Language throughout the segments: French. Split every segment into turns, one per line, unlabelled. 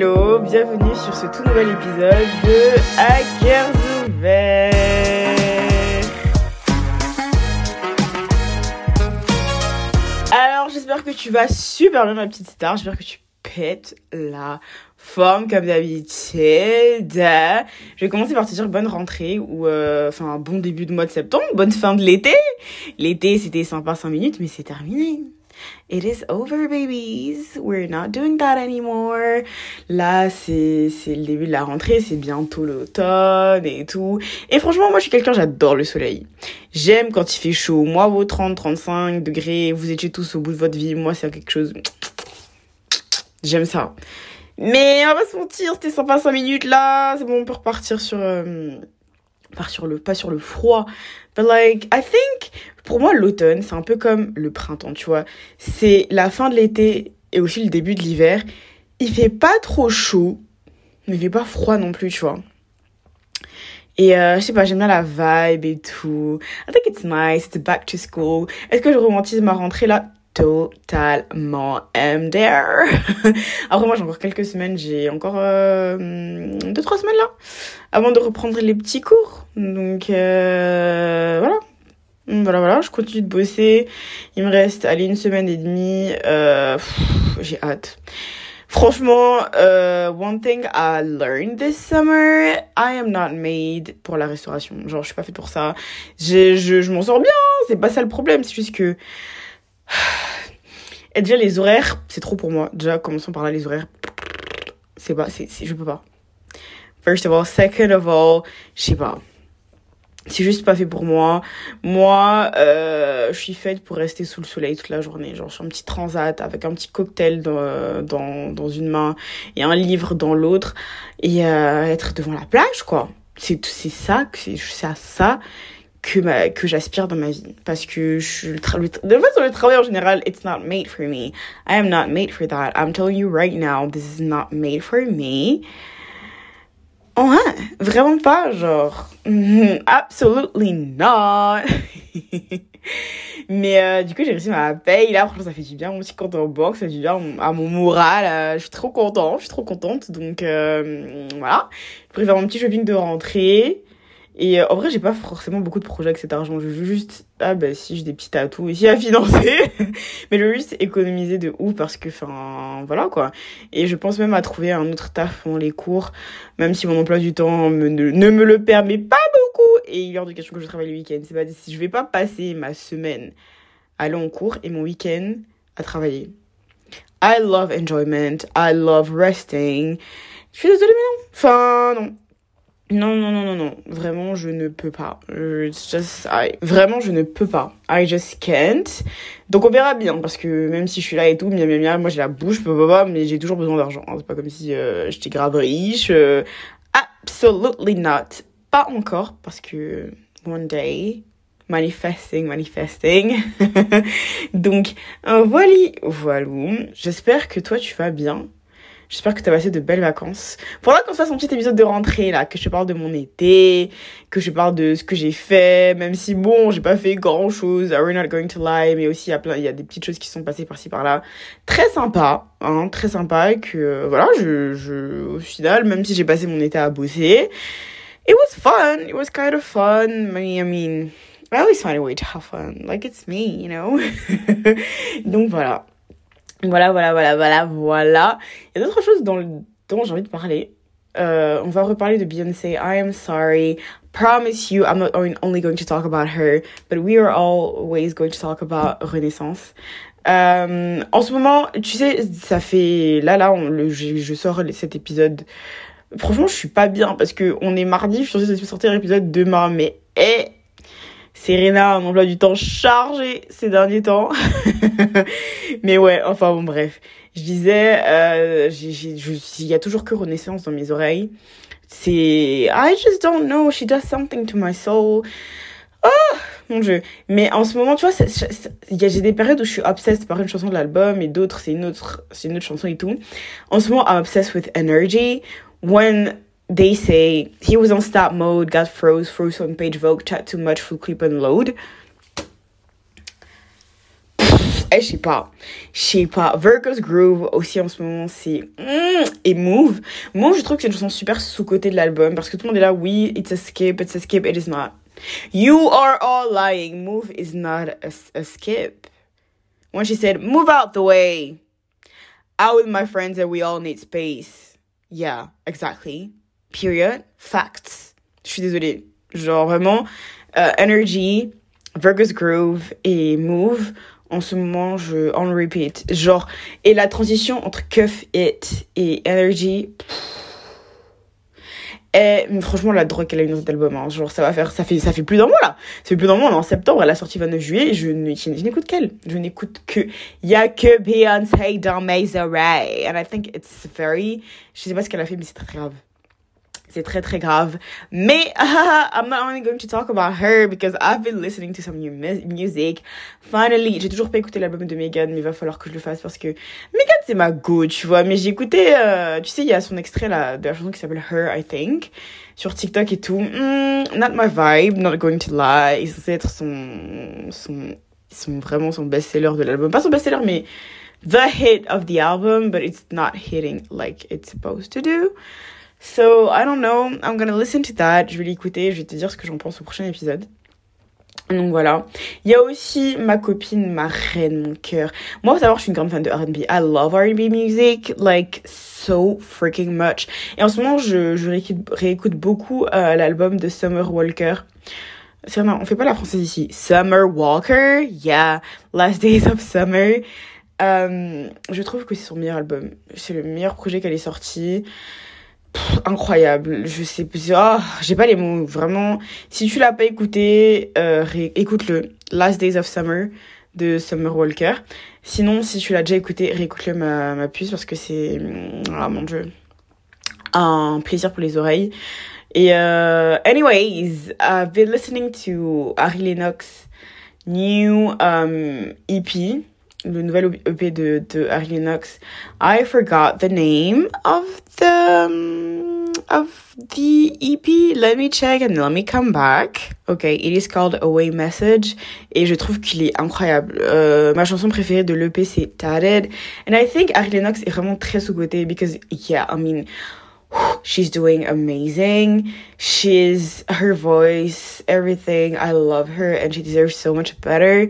hello, bienvenue sur ce tout nouvel épisode de Hackers ouverts. Alors j'espère que tu vas super bien ma petite star, j'espère que tu pètes la forme comme d'habitude. Je vais commencer par te dire bonne rentrée ou euh, enfin bon début de mois de septembre, bonne fin de l'été. L'été c'était sympa 5 minutes mais c'est terminé. It is over, babies. We're not doing that anymore. Là, c'est, le début de la rentrée, c'est bientôt l'automne et tout. Et franchement, moi, je suis quelqu'un, j'adore le soleil. J'aime quand il fait chaud. Moi, vos 30, 35 degrés, vous étiez tous au bout de votre vie. Moi, c'est quelque chose... J'aime ça. Mais on va se mentir, c'était sympa 5 minutes là. C'est bon, on peut repartir sur... Euh, sur le pas sur le froid but like I think pour moi l'automne c'est un peu comme le printemps tu vois c'est la fin de l'été et aussi le début de l'hiver il fait pas trop chaud mais il fait pas froid non plus tu vois et euh, je sais pas, j'aime bien la vibe et tout. I think it's nice, it's back to school. Est-ce que je romantise ma rentrée là? Totalement there. Après moi j'ai encore quelques semaines, j'ai encore euh, deux trois semaines là avant de reprendre les petits cours. Donc euh, voilà. Voilà voilà, je continue de bosser. Il me reste allez une semaine et demie. Euh, j'ai hâte. Franchement, euh, one thing I learned this summer, I am not made pour la restauration. Genre, je suis pas faite pour ça. Je, je, je m'en sors bien, c'est pas ça le problème. C'est juste que et déjà, les horaires, c'est trop pour moi. Déjà, commençons par là, les horaires. C'est pas, c'est, je peux pas. First of all, second of all, je sais pas. C'est juste pas fait pour moi. Moi, euh, je suis faite pour rester sous le soleil toute la journée. Genre, sur un petit transat avec un petit cocktail dans, dans, une main et un livre dans l'autre et euh, être devant la plage, quoi. C'est, c'est ça, c'est à ça que, j'aspire dans ma vie. Parce que je, tra- le, façon, le travail en général, it's not made for me. I am not made for that. I'm telling you right now, this is not made for me. Hein? Vraiment pas, genre. Absolutely not. Mais euh, du coup, j'ai reçu ma paye. Là, franchement, ça fait du bien. Mon petit compte en banque, ça fait du bien à mon moral. Euh, je suis trop contente. Je suis trop contente. Donc, euh, voilà. Je préfère mon petit shopping de rentrée. Et euh, en vrai, j'ai pas forcément beaucoup de projets avec cet argent. Je veux juste, ah bah si j'ai des petits atouts ici à financer. Mais je veux juste économiser de ouf parce que, enfin, voilà quoi. Et je pense même à trouver un autre taf pendant les cours, même si mon emploi du temps ne, me le permet pas beaucoup. Et il y hors de question que je travaille le week-end. C'est pas si je vais pas passer ma semaine à aller en cours et mon week-end à travailler. I love enjoyment. I love resting. Je suis désolée, mais non. Enfin, non. Non, non, non, non, non. Vraiment, je ne peux pas. just, I... Vraiment, je ne peux pas. I just can't. Donc, on verra bien. Parce que même si je suis là et tout, mia, mia, mia, moi j'ai la bouche, mais j'ai toujours besoin d'argent. C'est pas comme si euh, j'étais grave riche. Euh, absolutely not. Pas encore. Parce que one day, manifesting, manifesting. Donc, voilà, voilà. J'espère que toi, tu vas bien. J'espère que tu as passé de belles vacances. Faudra qu'on fasse un petit épisode de rentrée, là, que je parle de mon été, que je parle de ce que j'ai fait, même si, bon, j'ai pas fait grand chose, we're not going to lie, mais aussi, il y a plein, il y a des petites choses qui sont passées par-ci, par-là. Très sympa, hein, très sympa, et que, euh, voilà, je, je, au final, même si j'ai passé mon été à bosser, it was fun, it was kind of fun, I mean, I always find a way to have fun, like it's me, you know? Donc voilà. Voilà, voilà, voilà, voilà, voilà. Il y a d'autres choses dont, j'ai envie de parler. Euh, on va reparler de Beyoncé. I am sorry. Promise you, I'm not only going to talk about her, but we are always going to talk about Renaissance. Euh, en ce moment, tu sais, ça fait là, là, le, je, je sors cet épisode. Franchement, je suis pas bien parce que on est mardi. Je suis censée sortir l'épisode demain, mais eh, Serena a un emploi du temps chargé ces derniers temps. Mais ouais, enfin bon, bref. Je disais, euh, il y a toujours que Renaissance dans mes oreilles. C'est, I just don't know, she does something to my soul. Oh, mon dieu. Mais en ce moment, tu vois, j'ai des périodes où je suis obsessed par une chanson de l'album et d'autres, c'est une autre, c'est une autre chanson et tout. En ce moment, I'm obsessed with energy. When they say he was on stop mode, got froze, froze on page Vogue, chat too much, full clip and load. eh, je sais pas. Je sais pas. Virgo's Groove aussi en ce moment, c'est. Mm, et Move. Move, je trouve que c'est une chanson super sous-côté de l'album parce que tout le monde est là, oui, it's a skip, it's a skip, it is not. You are all lying. Move is not a, a skip. When she said, move out the way. Out with my friends and we all need space. Yeah, exactly. Period. Facts. Je suis désolée. Genre vraiment, uh, Energy, Virgo's Groove et Move en ce moment, je on repeat. Genre, et la transition entre Cuff It et Energy. Et franchement, la drogue qu'elle a eu dans cet album, hein, genre, ça va faire, ça fait, ça fait plus d'un mois là. Ça fait plus d'un mois, en septembre, elle a sorti 29 juillet, je, n'écoute qu'elle. Je n'écoute que, y a que Beyoncé dans Maze Array. And I think it's very, je sais pas ce qu'elle a fait, mais c'est très grave. C'est très très grave. Mais I'm not only going to talk about her because I've been listening to some new music. Finally, j'ai toujours pas écouté l'album de Megan, mais il va falloir que je le fasse parce que Megan c'est ma go, tu vois. Mais j'ai écouté, euh, tu sais, il y a son extrait là de la chanson qui s'appelle Her, I think, sur TikTok et tout. Mm, not my vibe, not going to lie. Il censé être son, son, son vraiment son best-seller de l'album. Pas son best-seller, mais the hit of the album, but it's not hitting like it's supposed to do. So, I don't know. I'm gonna listen to that. Je vais l'écouter. Je vais te dire ce que j'en pense au prochain épisode. Donc voilà. Il y a aussi ma copine, ma reine, mon cœur. Moi, faut savoir, je suis une grande fan de R&B. I love R&B music, like, so freaking much. Et en ce moment, je, je réécoute, beaucoup euh, l'album de Summer Walker. C'est on fait pas la française ici. Summer Walker, yeah. Last Days of Summer. Euh, je trouve que c'est son meilleur album. C'est le meilleur projet qu'elle est sorti incroyable. Je sais plus. Oh, j'ai pas les mots. Vraiment. Si tu l'as pas écouté, euh, écoute-le. Last Days of Summer de Summer Walker. Sinon, si tu l'as déjà écouté, réécoute-le ma, ma puce parce que c'est. Ah mon dieu. Un plaisir pour les oreilles. Et euh, anyways, I've been listening to Harry Lennox new um, EP le nouvel EP de, de Harry Lennox. I forgot the name of the um, of the EP. Let me check and let me come back. Okay, it is called Away Message et je trouve qu'il est incroyable. Euh, ma chanson préférée de l'EP c'est Tatted and I think Harry Lennox est vraiment très sous-côté because yeah, I mean she's doing amazing. She's her voice, everything. I love her and she deserves so much better.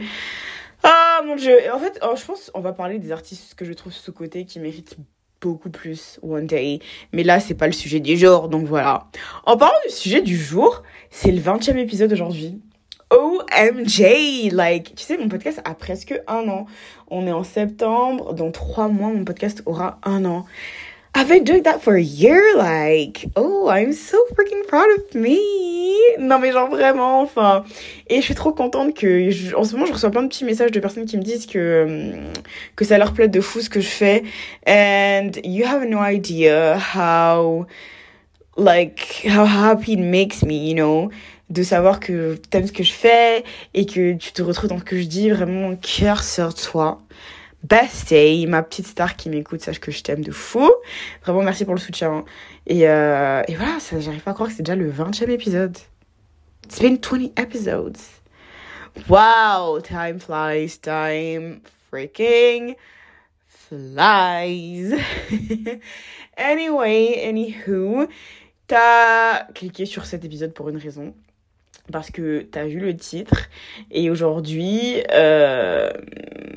Ah mon dieu. En fait, oh, je pense on va parler des artistes que je trouve sous-côté qui méritent beaucoup plus One Day. Mais là, c'est pas le sujet du jour, donc voilà. En parlant du sujet du jour, c'est le 20 e épisode aujourd'hui. OMJ! Like, tu sais, mon podcast a presque un an. On est en septembre. Dans trois mois, mon podcast aura un an. I've been doing that for a year, like, oh, I'm so freaking proud of me. Non, mais genre vraiment, enfin. Et je suis trop contente que, en ce moment, je reçois plein de petits messages de personnes qui me disent que, que ça leur plaît de fou ce que je fais. And you have no idea how, like, how happy it makes me, you know de savoir que t'aimes ce que je fais et que tu te retrouves dans ce que je dis, vraiment, cœur sur toi. Day, ma petite star qui m'écoute, sache que je t'aime de fou. Vraiment, merci pour le soutien. Et, euh, et voilà, j'arrive pas à croire que c'est déjà le 20e épisode. It's been 20 episodes. Wow, time flies, time freaking flies. anyway, anywho, t'as cliqué sur cet épisode pour une raison parce que t'as vu le titre. Et aujourd'hui euh,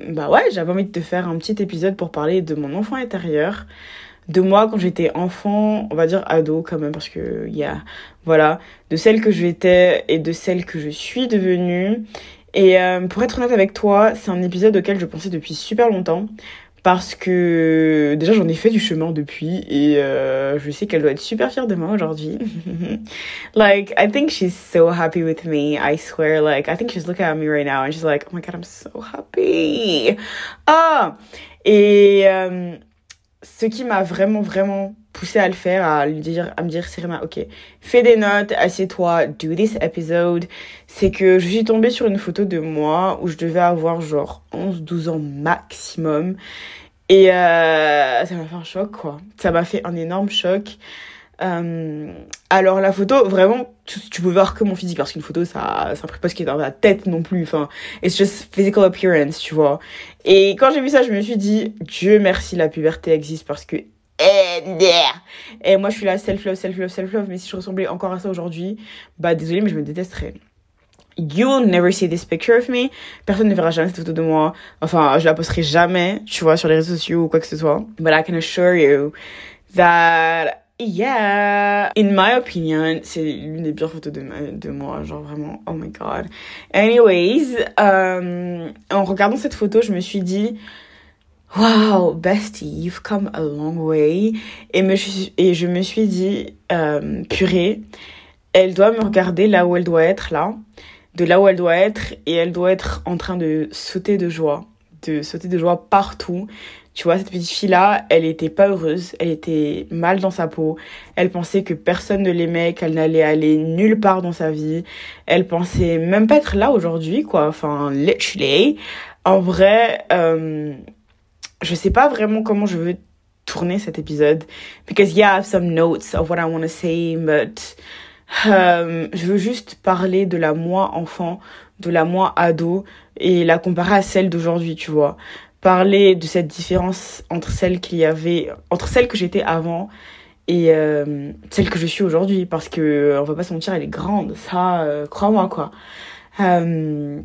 bah ouais j'avais envie de te faire un petit épisode pour parler de mon enfant intérieur. De moi quand j'étais enfant on va dire ado quand même parce que il y a voilà de celle que j'étais et de celle que je suis devenue. Et euh, pour être honnête avec toi c'est un épisode auquel je pensais depuis super longtemps parce que déjà j'en ai fait du chemin depuis et euh, je sais qu'elle doit être super fière de moi aujourd'hui. like I think she's so happy with me. I swear like I think she's looking at me right now and she's like "Oh my god, I'm so happy." Ah et euh, ce qui m'a vraiment vraiment poussé à le faire, à lui dire, à me dire, Serena, ok, fais des notes, assieds-toi, do this episode. C'est que je suis tombée sur une photo de moi où je devais avoir genre 11-12 ans maximum. Et euh, ça m'a fait un choc, quoi. Ça m'a fait un énorme choc. Euh, alors la photo, vraiment, tu, tu peux voir que mon physique parce qu'une photo, ça, ça pas ce qui est dans la tête non plus. Enfin, it's just physical appearance, tu vois. Et quand j'ai vu ça, je me suis dit, Dieu merci, la puberté existe parce que et moi, je suis là, self-love, self-love, self-love. Mais si je ressemblais encore à ça aujourd'hui, bah désolé, mais je me détesterais. You'll never see this picture of me. Personne ne verra jamais cette photo de moi. Enfin, je la posterai jamais, tu vois, sur les réseaux sociaux ou quoi que ce soit. But I can assure you that Yeah, in my opinion, c'est l'une des pires photos de, de moi, genre vraiment, oh my god. Anyways, euh, en regardant cette photo, je me suis dit, wow, bestie, you've come a long way. Et, me, et je me suis dit, euh, purée, elle doit me regarder là où elle doit être, là, de là où elle doit être, et elle doit être en train de sauter de joie, de sauter de joie partout. Tu vois, cette petite fille-là, elle était pas heureuse, elle était mal dans sa peau, elle pensait que personne ne l'aimait, qu'elle n'allait aller nulle part dans sa vie, elle pensait même pas être là aujourd'hui, quoi, enfin, literally. En vrai, euh, je sais pas vraiment comment je veux tourner cet épisode. Because yeah, I have some notes of what I want to say, but um, je veux juste parler de la moi enfant, de la moi ado et la comparer à celle d'aujourd'hui, tu vois. Parler de cette différence entre celle qu'il y avait, entre celle que j'étais avant et euh, celle que je suis aujourd'hui parce que on va pas se mentir elle est grande ça euh, crois-moi quoi um,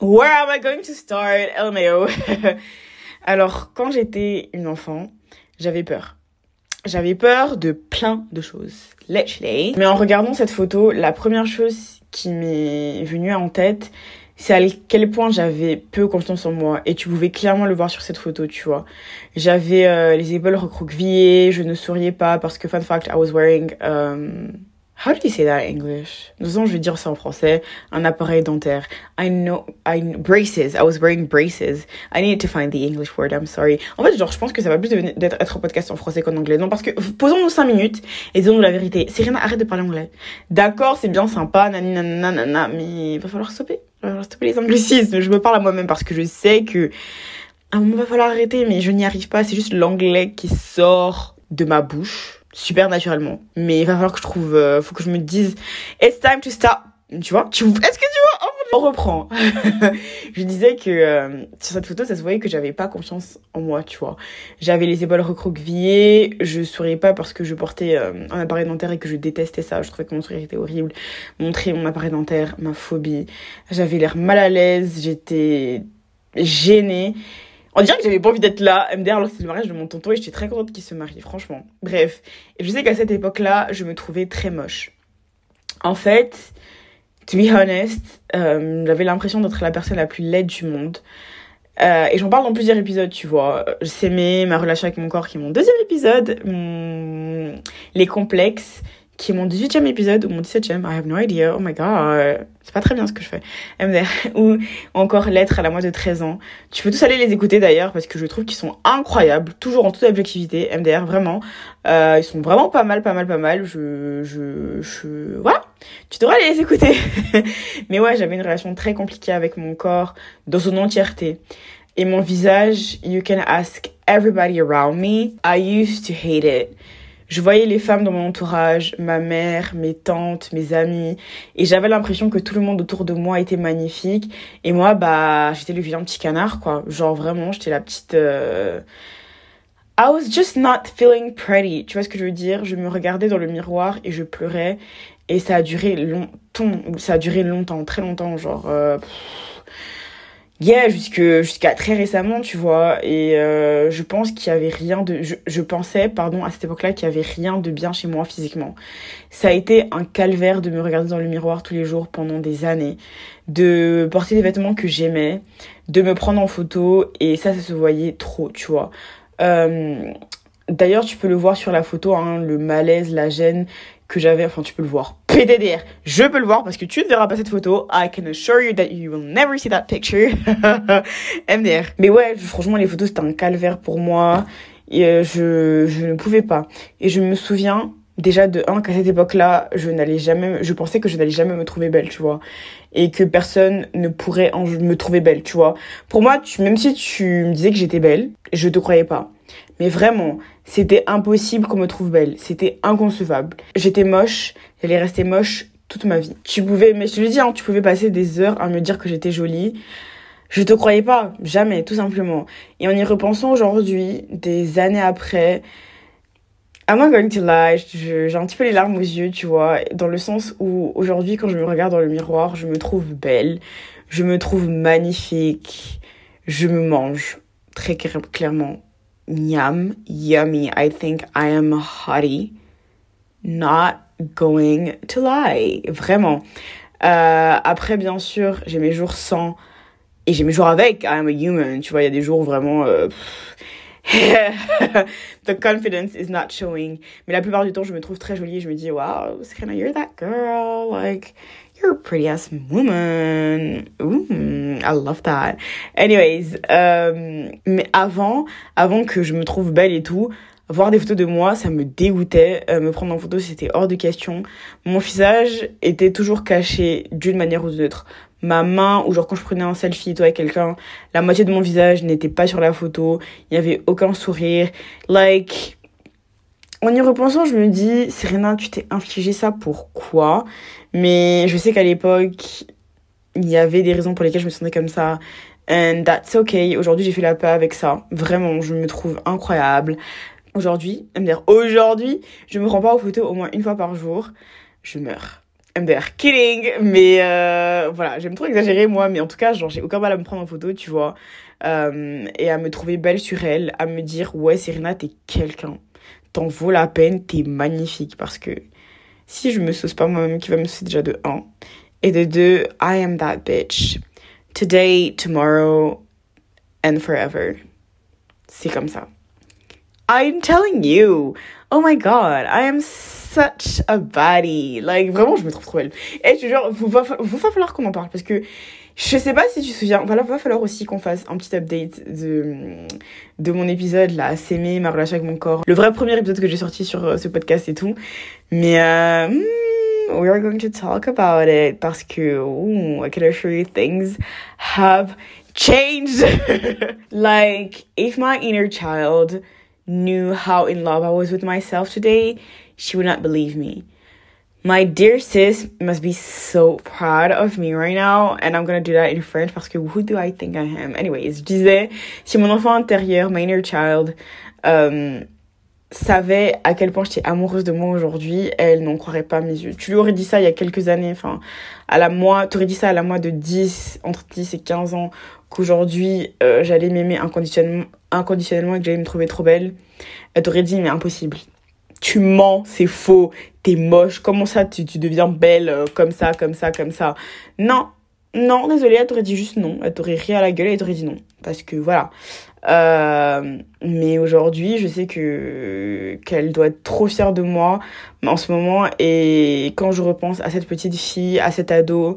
where am I going to start? LMAO Alors, quand j'étais une enfant, j'avais peur. J'avais peur de plein de choses. Literally. Mais en regardant cette photo, la première chose qui m'est venue en tête, c'est à quel point j'avais peu confiance en moi. Et tu pouvais clairement le voir sur cette photo, tu vois. J'avais euh, les épaules recroquevillées, je ne souriais pas parce que, fun fact, I was wearing... Um, How do you say that in English? De toute façon, je vais dire ça en français. Un appareil dentaire. I know, I, braces. I was wearing braces. I needed to find the English word. I'm sorry. En fait, genre, je pense que ça va plus d'être être podcast en français qu'en anglais. Non, parce que, posons-nous 5 minutes et disons-nous la vérité. Serena, arrête de parler anglais. D'accord, c'est bien sympa, nanana, nanana, mais il va falloir stopper. Il va falloir stopper les anglicismes. Je me parle à moi-même parce que je sais que, à un moment, il va falloir arrêter, mais je n'y arrive pas. C'est juste l'anglais qui sort de ma bouche super naturellement. Mais il va falloir que je trouve, euh, faut que je me dise, it's time to stop. Tu vois? Tu, Est-ce que tu vois? Oh, On reprend. je disais que euh, sur cette photo, ça se voyait que j'avais pas confiance en moi, tu vois. J'avais les épaules recroquevillées, je souriais pas parce que je portais euh, un appareil dentaire et que je détestais ça. Je trouvais que mon sourire était horrible. Montrer mon appareil dentaire, ma phobie. J'avais l'air mal à l'aise, j'étais gênée. On dirait que j'avais pas envie d'être là, MDR, alors c'est le mariage de mon tonton et j'étais très contente qu'il se marie, franchement. Bref. Et je sais qu'à cette époque-là, je me trouvais très moche. En fait, to be honest, euh, j'avais l'impression d'être la personne la plus laide du monde. Euh, et j'en parle dans plusieurs épisodes, tu vois. S'aimer, ma relation avec mon corps, qui est mon deuxième épisode, les complexes, qui est mon 18e épisode ou mon 17e, I have no idea, oh my god, c'est pas très bien ce que je fais, MDR, ou encore Lettre à la moitié de 13 ans. Tu peux tous aller les écouter d'ailleurs parce que je trouve qu'ils sont incroyables, toujours en toute objectivité, MDR, vraiment. Euh, ils sont vraiment pas mal, pas mal, pas mal. Je, je, je, voilà, tu devrais aller les écouter. Mais ouais, j'avais une relation très compliquée avec mon corps dans son entièreté. Et mon visage, you can ask everybody around me. I used to hate it. Je voyais les femmes dans mon entourage, ma mère, mes tantes, mes amis, et j'avais l'impression que tout le monde autour de moi était magnifique. Et moi, bah, j'étais le vilain petit canard, quoi. Genre vraiment, j'étais la petite. Euh, I was just not feeling pretty. Tu vois ce que je veux dire? Je me regardais dans le miroir et je pleurais. Et ça a duré longtemps. Ça a duré longtemps, très longtemps, genre. Euh, yeah, jusque jusqu'à très récemment, tu vois. Et euh, je pense qu'il y avait rien de, je, je pensais, pardon, à cette époque-là, qu'il y avait rien de bien chez moi physiquement. Ça a été un calvaire de me regarder dans le miroir tous les jours pendant des années, de porter des vêtements que j'aimais, de me prendre en photo, et ça, ça se voyait trop, tu vois. Euh, D'ailleurs, tu peux le voir sur la photo, hein, le malaise, la gêne que j'avais, enfin tu peux le voir. PDDR, je peux le voir parce que tu ne verras pas cette photo. I can assure you that you will never see that picture. MDR. Mais ouais, franchement les photos c'était un calvaire pour moi. Et euh, je, je ne pouvais pas. Et je me souviens déjà de un qu'à cette époque-là, je n'allais jamais, je pensais que je n'allais jamais me trouver belle, tu vois, et que personne ne pourrait en, me trouver belle, tu vois. Pour moi, tu, même si tu me disais que j'étais belle, je te croyais pas. Mais vraiment, c'était impossible qu'on me trouve belle. C'était inconcevable. J'étais moche, j'allais rester moche toute ma vie. Tu pouvais, mais je te le dis, hein, tu pouvais passer des heures à me dire que j'étais jolie. Je te croyais pas, jamais, tout simplement. Et en y repensant aujourd'hui, des années après, I'm not going to lie, j'ai un petit peu les larmes aux yeux, tu vois, dans le sens où aujourd'hui, quand je me regarde dans le miroir, je me trouve belle, je me trouve magnifique, je me mange très clairement. Yum, yummy. I think I am a. Not going to lie. Vraiment. Euh, après, bien sûr, j'ai mes jours sans et j'ai mes jours avec. I am a human. Tu vois, il y a des jours vraiment. Euh, the confidence is not showing. Mais la plupart du temps, je me trouve très jolie. Je me dis, wow, Sakina, you're that girl? Like, you're a pretty ass woman. I love that. Anyways, euh, mais avant, avant que je me trouve belle et tout, voir des photos de moi, ça me dégoûtait. Euh, me prendre en photo, c'était hors de question. Mon visage était toujours caché d'une manière ou d'une autre ma main ou genre quand je prenais un selfie toi avec quelqu'un la moitié de mon visage n'était pas sur la photo il n'y avait aucun sourire like en y repensant je me dis Serena tu t'es infligé ça pourquoi mais je sais qu'à l'époque il y avait des raisons pour lesquelles je me sentais comme ça. And that's okay. Aujourd'hui j'ai fait la paix avec ça. Vraiment je me trouve incroyable. Aujourd'hui aujourd'hui je me rends pas aux photos au moins une fois par jour. Je meurs. MDR kidding, mais euh, voilà, j'aime trop exagérer moi, mais en tout cas, genre, j'ai aucun mal à me prendre en photo, tu vois, euh, et à me trouver belle sur elle, à me dire, ouais, Serena, t'es quelqu'un, t'en vaut la peine, t'es magnifique, parce que si je me sauce pas moi-même, qui va me saucer déjà de 1, et de 2, I am that bitch. Today, tomorrow, and forever. C'est comme ça. I'm telling you. Oh my god, I am such a baddie. Like, vraiment, je me trouve trop belle. Et tu jure, vous va, vous va falloir qu'on en parle parce que je sais pas si tu te souviens, voilà, va falloir aussi qu'on fasse un petit update de, de mon épisode, là, s'aimer, ma relation avec mon corps. Le vrai premier épisode que j'ai sorti sur euh, ce podcast et tout. Mais, euh, hmm, we are going to talk about it parce que, I can assure you things have changed. like, if my inner child knew how in love I was with myself today, she would not believe me. My dear sis must be so proud of me right now, and I'm gonna do that in French parce que who do I think I am? Anyways, je disais, si mon enfant intérieur, my inner child, euh, savait à quel point j'étais amoureuse de moi aujourd'hui, elle n'en croirait pas mes yeux. Tu lui aurais dit ça il y a quelques années, enfin, à la moi, tu aurais dit ça à la moi de 10, entre 10 et 15 ans, qu'aujourd'hui, euh, j'allais m'aimer inconditionnellement, inconditionnellement et que j'allais me trouver trop belle. Elle t'aurait dit, mais impossible tu mens, c'est faux, t'es moche, comment ça tu, tu deviens belle euh, comme ça, comme ça, comme ça. Non, non, désolée, elle t'aurait dit juste non, elle t'aurait ri à la gueule et elle t'aurait dit non. Parce que voilà. Euh, mais aujourd'hui, je sais que qu'elle doit être trop fière de moi en ce moment. Et quand je repense à cette petite fille, à cet ado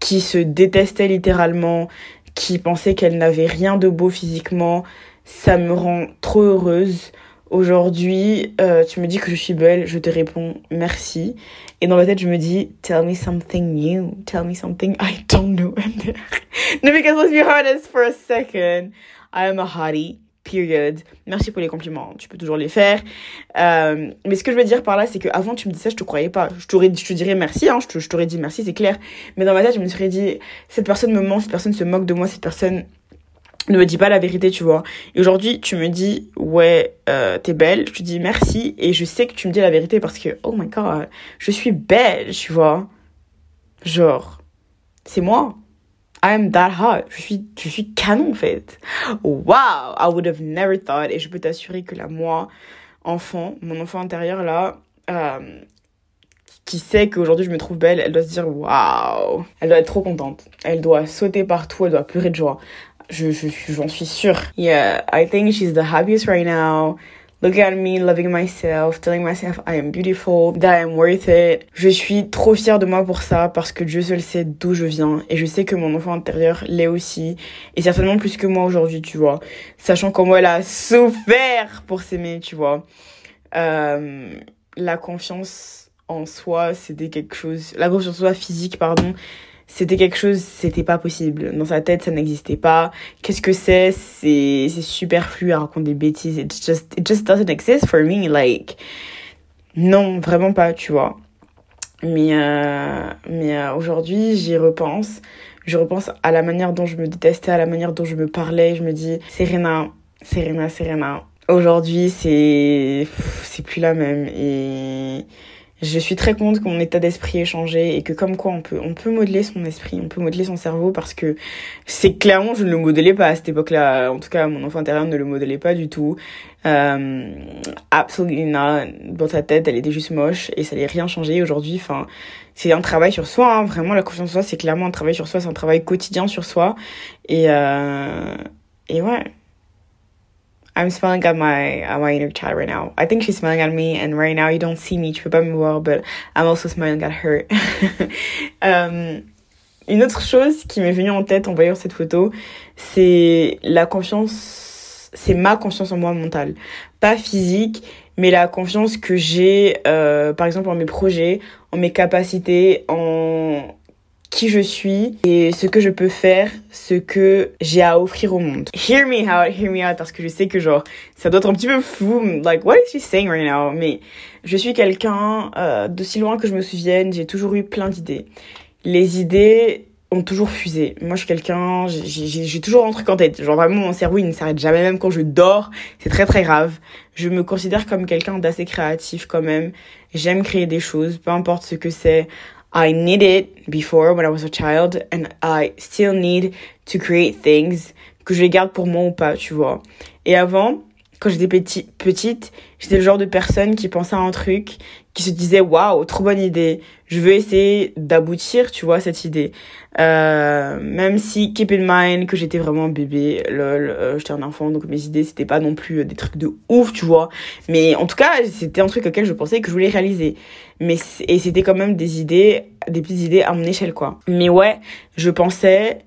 qui se détestait littéralement, qui pensait qu'elle n'avait rien de beau physiquement, ça me rend trop heureuse. Aujourd'hui, euh, tu me dis que je suis belle, je te réponds merci. Et dans ma tête, je me dis, tell me something new, tell me something I don't know. no, because let's be honest for a second, I am a hottie, period. Merci pour les compliments, tu peux toujours les faire. Euh, mais ce que je veux dire par là, c'est qu'avant, tu me dis ça, je te croyais pas. Je, je te dirais merci, hein, je t'aurais dit merci, c'est clair. Mais dans ma tête, je me serais dit, cette personne me ment, cette personne se moque de moi, cette personne ne me dis pas la vérité, tu vois. Et aujourd'hui, tu me dis, ouais, euh, t'es belle, je te dis merci, et je sais que tu me dis la vérité parce que, oh my god, je suis belle, tu vois. Genre, c'est moi. I am that hot. Je suis, je suis canon, en fait. Wow, I would have never thought. Et je peux t'assurer que la moi, enfant, mon enfant intérieur, là, euh, qui sait qu'aujourd'hui je me trouve belle, elle doit se dire waouh. Elle doit être trop contente. Elle doit sauter partout, elle doit pleurer de joie. Je, je, j'en suis sûre. Yeah, I think she's the happiest right now. Look at me, loving myself, telling myself I am beautiful, that I am worth it. Je suis trop fière de moi pour ça parce que Dieu seul sait d'où je viens et je sais que mon enfant intérieur l'est aussi et certainement plus que moi aujourd'hui, tu vois. Sachant comment elle a souffert pour s'aimer, tu vois. Euh, la confiance en soi, c'était quelque chose. La confiance en soi physique, pardon, c'était quelque chose, c'était pas possible. Dans sa tête, ça n'existait pas. Qu'est-ce que c'est? C'est superflu à raconter des bêtises. It just it just doesn't exist for me. Like non, vraiment pas, tu vois. Mais euh, mais euh, aujourd'hui, j'y repense. Je repense à la manière dont je me détestais, à la manière dont je me parlais. Je me dis, Serena, Serena, Serena. Aujourd'hui, c'est c'est plus la même et je suis très contente que mon état d'esprit ait changé et que comme quoi on peut on peut modeler son esprit, on peut modeler son cerveau parce que c'est clairement je ne le modelais pas à cette époque-là. En tout cas, mon enfant intérieur ne le modelait pas du tout. Euh, absolument dans sa tête, elle était juste moche et ça n'allait rien changer aujourd'hui. Enfin, c'est un travail sur soi. Hein. Vraiment, la confiance en soi, c'est clairement un travail sur soi, c'est un travail quotidien sur soi. Et euh, et ouais. I'm smiling at my at my inner child right now. I think she's smiling at me, and right now you don't see me, tu peux pas me voir, but I'm also smiling at her. um, une autre chose qui m'est venue en tête en voyant cette photo, c'est la confiance, c'est ma confiance en moi mentale, pas physique, mais la confiance que j'ai, euh, par exemple, en mes projets, en mes capacités, en qui je suis et ce que je peux faire, ce que j'ai à offrir au monde. Hear me out, hear me out, parce que je sais que genre, ça doit être un petit peu fou, like, what is she saying right now? Mais je suis quelqu'un, euh, d'aussi loin que je me souvienne, j'ai toujours eu plein d'idées. Les idées ont toujours fusé. Moi, je suis quelqu'un, j'ai toujours un truc en tête. Genre vraiment, mon cerveau, il ne s'arrête jamais, même quand je dors. C'est très très grave. Je me considère comme quelqu'un d'assez créatif quand même. J'aime créer des choses, peu importe ce que c'est. I needed before when I was a child and I still need to create things que je les garde pour moi ou pas, tu vois. Et avant, quand j'étais petit, petite, j'étais le genre de personne qui pensait à un truc, qui se disait waouh, trop bonne idée. Je veux essayer d'aboutir, tu vois, cette idée. Euh, même si keep in mind que j'étais vraiment bébé, lol, euh, j'étais un enfant, donc mes idées c'était pas non plus des trucs de ouf, tu vois. Mais en tout cas, c'était un truc auquel je pensais que je voulais réaliser. Mais et c'était quand même des idées, des petites idées à mon échelle, quoi. Mais ouais, je pensais,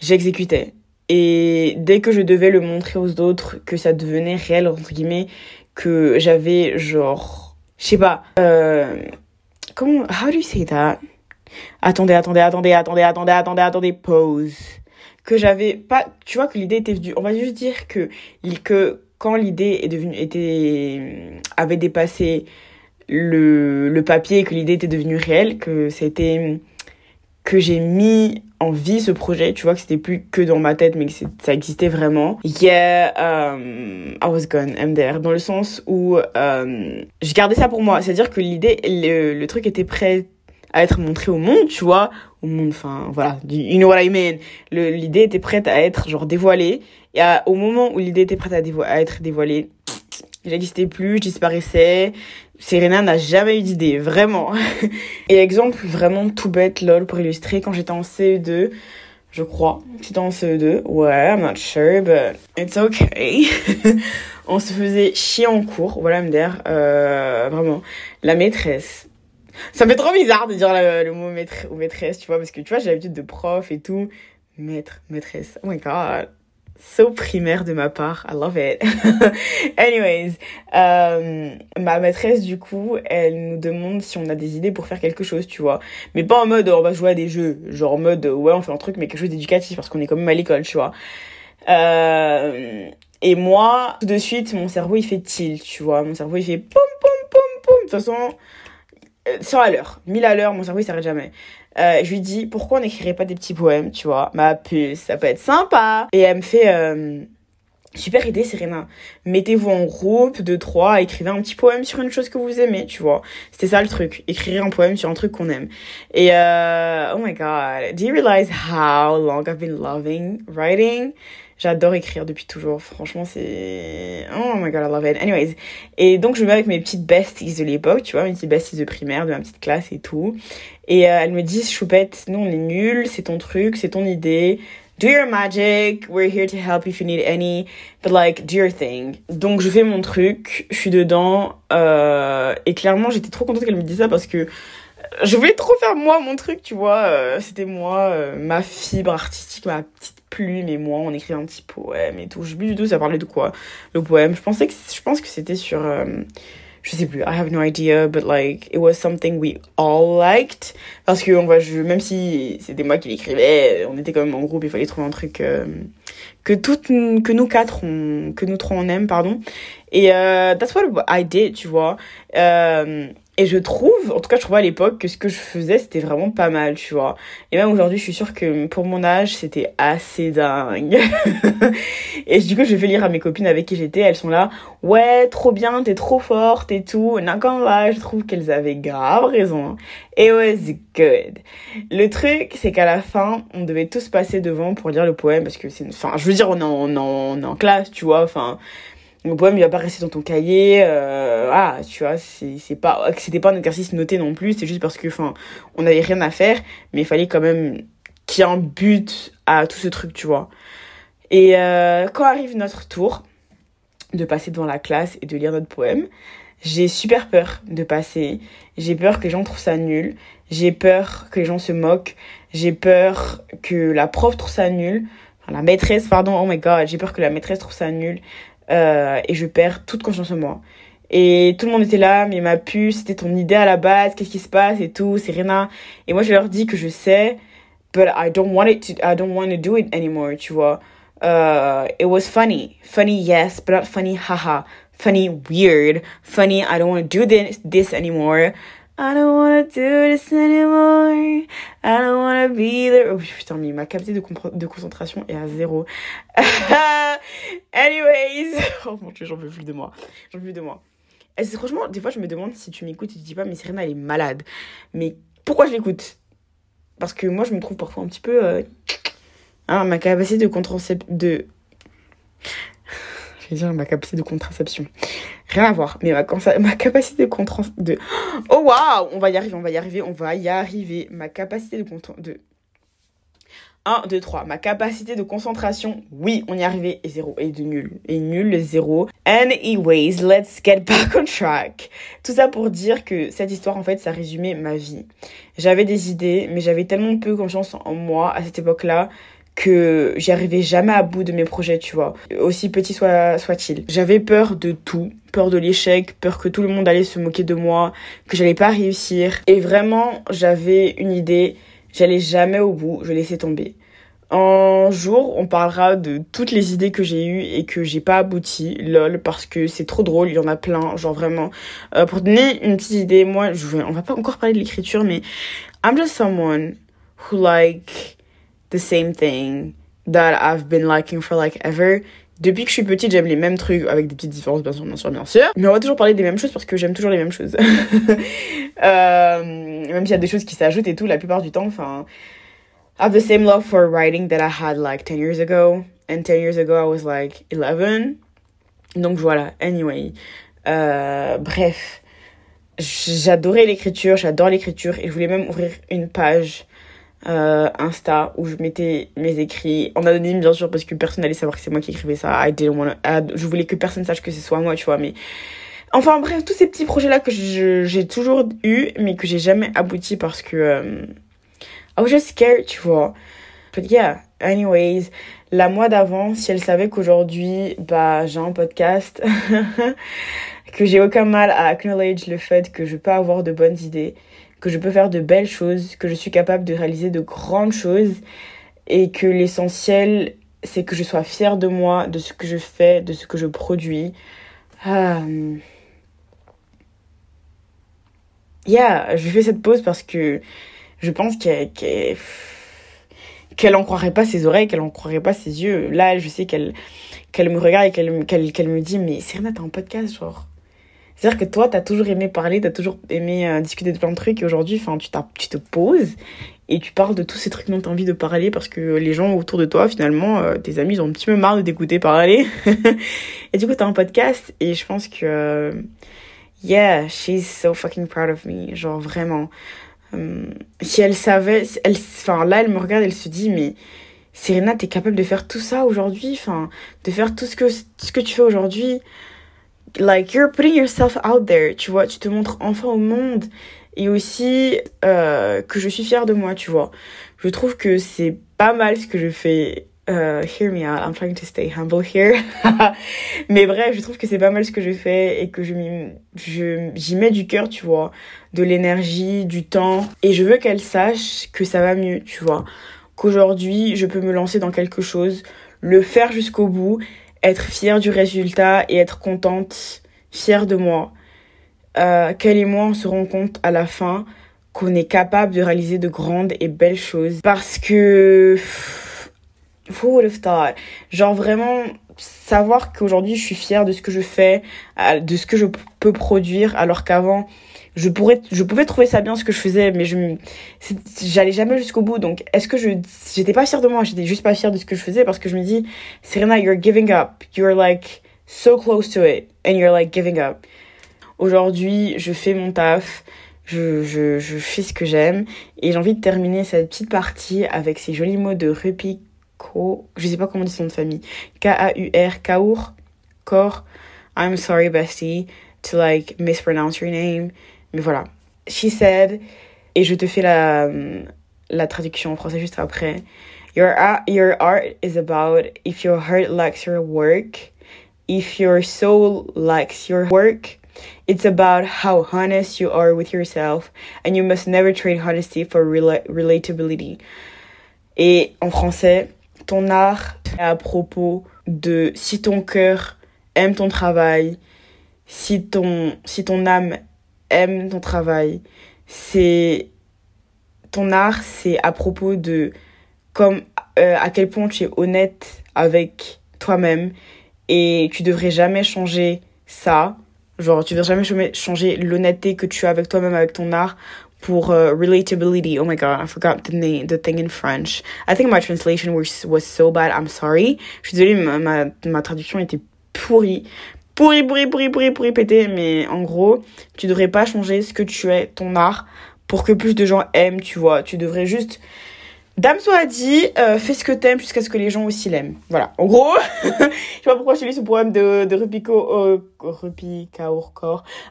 j'exécutais. Et dès que je devais le montrer aux autres, que ça devenait réel, entre guillemets, que j'avais genre, je sais pas, euh, comment, how do you say that? Attendez, attendez, attendez, attendez, attendez, attendez, pause. Que j'avais pas, tu vois, que l'idée était venue, on va juste dire que, que quand l'idée est devenue, était, avait dépassé le, le papier, que l'idée était devenue réelle, que c'était, que j'ai mis en vie ce projet, tu vois, que c'était plus que dans ma tête, mais que ça existait vraiment. Yeah, um, I was gone, there. Dans le sens où um, je gardais ça pour moi. C'est-à-dire que l'idée, le, le truc était prêt à être montré au monde, tu vois, au monde, enfin, voilà, you know what I mean? L'idée était prête à être, genre, dévoilée. Et au moment où l'idée était prête à, à être dévoilée, j'existais plus, je disparaissais. Serena n'a jamais eu d'idée, vraiment. Et exemple vraiment tout bête, lol, pour illustrer, quand j'étais en CE2, je crois, j'étais en CE2, ouais, I'm not sure, but it's okay. on se faisait chier en cours, voilà, MDR, euh, vraiment. La maîtresse. Ça me fait trop bizarre de dire le, mot maître ou maîtresse, tu vois, parce que tu vois, j'ai l'habitude de prof et tout. Maître, maîtresse, oh my god so primaire de ma part. I love it. Anyways, euh, ma maîtresse, du coup, elle nous demande si on a des idées pour faire quelque chose, tu vois. Mais pas en mode on va jouer à des jeux. Genre en mode ouais, on fait un truc, mais quelque chose d'éducatif parce qu'on est quand même à l'école, tu vois. Euh, et moi, tout de suite, mon cerveau il fait tilt, tu vois. Mon cerveau il fait poum poum poum poum. De toute façon, 100 euh, à l'heure, 1000 à l'heure, mon cerveau il s'arrête jamais. Euh, je lui dis pourquoi on n'écrirait pas des petits poèmes, tu vois? Ma puce, ça peut être sympa. Et elle me fait euh, super idée, Serena. Mettez-vous en groupe de trois, écrivez un petit poème sur une chose que vous aimez, tu vois. C'était ça le truc, écrire un poème sur un truc qu'on aime. Et euh, oh my god, do you realize how long I've been loving writing? J'adore écrire depuis toujours. Franchement, c'est... Oh my god, I love it. Anyways. Et donc, je me mets avec mes petites besties de l'époque, tu vois, mes petites besties de primaire, de ma petite classe et tout. Et euh, elles me disent, Choupette, nous, on est nuls, c'est ton truc, c'est ton idée. Do your magic, we're here to help if you need any, but like, do your thing. Donc, je fais mon truc, je suis dedans, euh, et clairement, j'étais trop contente qu'elle me dise ça parce que je voulais trop faire moi mon truc, tu vois. Euh, c'était moi, euh, ma fibre artistique, ma petite plume et moi, on écrit un petit poème et tout. Je sais plus du tout ça parlait de quoi, le poème. Je pensais que, que c'était sur, euh, je sais plus, I have no idea, but like, it was something we all liked. Parce que, on va, je, même si c'était moi qui l'écrivais, on était quand même en groupe, il fallait trouver un truc euh, que toutes, que nous quatre, on, que nous trois on aime, pardon. Et euh, that's what I did, tu vois. Euh, et je trouve, en tout cas, je trouvais à l'époque que ce que je faisais, c'était vraiment pas mal, tu vois. Et même aujourd'hui, je suis sûre que pour mon âge, c'était assez dingue. et du coup, je vais lire à mes copines avec qui j'étais. Elles sont là, ouais, trop bien, t'es trop forte et tout. Et quand là, je trouve qu'elles avaient grave raison. It was good. Le truc, c'est qu'à la fin, on devait tous passer devant pour lire le poème parce que c'est Enfin, je veux dire, on est en, on est en classe, tu vois. Enfin le poème il va pas rester dans ton cahier euh, ah tu vois c'est pas c'était pas un exercice noté non plus c'est juste parce que enfin on avait rien à faire mais il fallait quand même qu'il y ait un but à tout ce truc tu vois. Et euh, quand arrive notre tour de passer devant la classe et de lire notre poème j'ai super peur de passer. J'ai peur que les gens trouvent ça nul. J'ai peur que les gens se moquent. J'ai peur que la prof trouve ça nul. La maîtresse pardon oh my god j'ai peur que la maîtresse trouve ça nul euh, et je perds toute confiance en moi. Et tout le monde était là, mais ma puce, c'était ton idée à la base, qu'est-ce qui se passe et tout, c'est Rena. Et moi, je leur dis que je sais, but I don't want it to, I don't want to do it anymore, tu vois. Uh, it was funny. Funny, yes, but not funny, haha. Funny, weird. Funny, I don't want to do this, this anymore. I don't wanna do this anymore. I don't wanna be there. Oh putain, mais ma capacité de, de concentration est à zéro. Anyways. Oh mon dieu, j'en veux plus de moi. J'en veux plus de moi. Et franchement, des fois, je me demande si tu m'écoutes et tu dis pas, mais Serena, elle est malade. Mais pourquoi je l'écoute? Parce que moi, je me trouve parfois un petit peu. Euh... Hein, ma capacité de. De ma capacité de contraception. Rien à voir, mais ma, capacité de contraception. De... Oh waouh On va y arriver, on va y arriver, on va y arriver. Ma capacité de... de... 1, 2, 3. Ma capacité de concentration, oui, on y arrivait, et zéro. Et de nul. Et nul, le zéro. Anyways, let's get back on track. Tout ça pour dire que cette histoire, en fait, ça résumait ma vie. J'avais des idées, mais j'avais tellement peu confiance en moi à cette époque-là que j'y arrivais jamais à bout de mes projets, tu vois. Aussi petit soit, soit-il. J'avais peur de tout. Peur de l'échec, peur que tout le monde allait se moquer de moi, que j'allais pas réussir. Et vraiment, j'avais une idée. J'allais jamais au bout. Je laissais tomber. Un jour, on parlera de toutes les idées que j'ai eues et que j'ai pas abouti, lol, parce que c'est trop drôle, il y en a plein, genre vraiment. Euh, pour donner une petite idée, moi, je vais, on va pas encore parler de l'écriture, mais I'm just someone who like the same thing that I've been liking for like ever. Depuis que je suis petite, j'aime les mêmes trucs avec des petites différences, bien sûr, bien sûr, bien sûr. Mais on va toujours parler des mêmes choses parce que j'aime toujours les mêmes choses. euh, même s'il y a des choses qui s'ajoutent et tout, la plupart du temps, enfin, I have the same love for writing that I had like 10 years ago. And 10 years ago, I was like 11. Donc voilà, anyway. Euh, bref, j'adorais l'écriture, j'adore l'écriture et je voulais même ouvrir une page euh, Insta où je mettais mes écrits en anonyme bien sûr parce que personne n'allait savoir que c'est moi qui écrivais ça. I didn't je voulais que personne sache que ce soit moi, tu vois, mais enfin bref, tous ces petits projets là que j'ai toujours eu mais que j'ai jamais abouti parce que euh, I was just scared, tu vois. But yeah, anyways, la mois d'avant, si elle savait qu'aujourd'hui, bah, j'ai un podcast, que j'ai aucun mal à acknowledge le fait que je peux avoir de bonnes idées, que je peux faire de belles choses, que je suis capable de réaliser de grandes choses et que l'essentiel, c'est que je sois fière de moi, de ce que je fais, de ce que je produis. Um... Yeah, je fais cette pause parce que je pense qu'elle qu'elle en croirait pas ses oreilles, qu'elle en croirait pas ses yeux. Là, je sais qu'elle me regarde et qu'elle me dit mais Serena, t'as un podcast genre c'est-à-dire que toi, t'as toujours aimé parler, t'as toujours aimé euh, discuter de plein de trucs, et aujourd'hui, enfin, tu, tu te poses et tu parles de tous ces trucs dont t'as envie de parler parce que les gens autour de toi, finalement, euh, tes amis, ils ont un petit peu marre de t'écouter parler. et du coup, t'as un podcast, et je pense que, euh, yeah, she's so fucking proud of me, genre vraiment. si elle savait, elle, enfin, là, elle me regarde, elle se dit, mais Serena, t'es capable de faire tout ça aujourd'hui, enfin, de faire tout ce que, ce que tu fais aujourd'hui? Like you're putting yourself out there, tu vois, tu te montres enfin au monde et aussi euh, que je suis fière de moi, tu vois. Je trouve que c'est pas mal ce que je fais Uh, hear me out, I'm trying to stay humble here. Mais bref, je trouve que c'est pas mal ce que je fais et que je je, j'y mets du cœur, tu vois, de l'énergie, du temps. Et je veux qu'elle sache que ça va mieux, tu vois. Qu'aujourd'hui, je peux me lancer dans quelque chose, le faire jusqu'au bout, être fière du résultat et être contente, fière de moi. Euh, qu'elle et moi, on se rend compte à la fin qu'on est capable de réaliser de grandes et belles choses. Parce que who would have thought? Genre vraiment savoir qu'aujourd'hui je suis fière de ce que je fais, de ce que je peux produire, alors qu'avant je pourrais, je pouvais trouver ça bien ce que je faisais, mais je, j'allais jamais jusqu'au bout. Donc est-ce que je, j'étais pas fière de moi, j'étais juste pas fière de ce que je faisais parce que je me dis, Serena, you're giving up, you're like so close to it, and you're like giving up. Aujourd'hui, je fais mon taf. Je, je, fais ce que j'aime et j'ai envie de terminer cette petite partie avec ces jolis mots de Rupi Ko, je sais pas comment on dit son nom de famille, K-A-U-R, Kaur, Kor, I'm sorry bestie to like mispronounce your name, mais voilà. She said, et je te fais la, la traduction en français juste après, your, your art is about if your heart likes your work, if your soul likes your work, It's about how honest you are with yourself, and you must never trade honesty for relatability. Et en français, ton art à propos de si ton cœur aime ton travail, si ton, si ton âme aime ton travail, c'est ton art, c'est à propos de comme euh, à quel point tu es honnête avec toi-même et tu devrais jamais changer ça. Genre, tu devrais jamais changer l'honnêteté que tu as avec toi-même, avec ton art, pour uh, relatability. Oh my god, I forgot the name, the thing in French. I think my translation was, was so bad. I'm sorry. Je suis désolée, ma, ma, ma traduction était pourrie. Pourri, pourri, pourri, pourri, pourri, pété. Mais en gros, tu devrais pas changer ce que tu es, ton art, pour que plus de gens aiment, tu vois. Tu devrais juste Damso a dit euh, fais ce que t'aimes jusqu'à ce que les gens aussi l'aiment. Voilà. En gros, je sais pas pourquoi je lis ce poème de, de euh, Rupika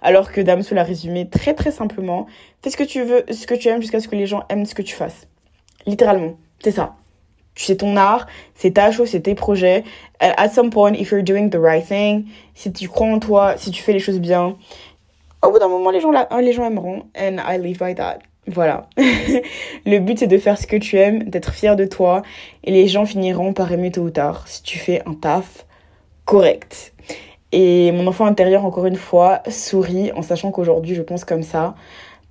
alors que Damso l'a résumé très très simplement. Fais ce que tu veux, ce que tu aimes jusqu'à ce que les gens aiment ce que tu fasses. Littéralement. C'est ça. C'est ton art, c'est ta chose, c'est tes projets. At some point, if you're doing the right thing, si tu crois en toi, si tu fais les choses bien, au bout d'un moment, les gens, les gens aimeront. And I live by that. Voilà. le but, c'est de faire ce que tu aimes, d'être fier de toi, et les gens finiront par aimer tôt ou tard si tu fais un taf correct. Et mon enfant intérieur, encore une fois, sourit en sachant qu'aujourd'hui, je pense comme ça,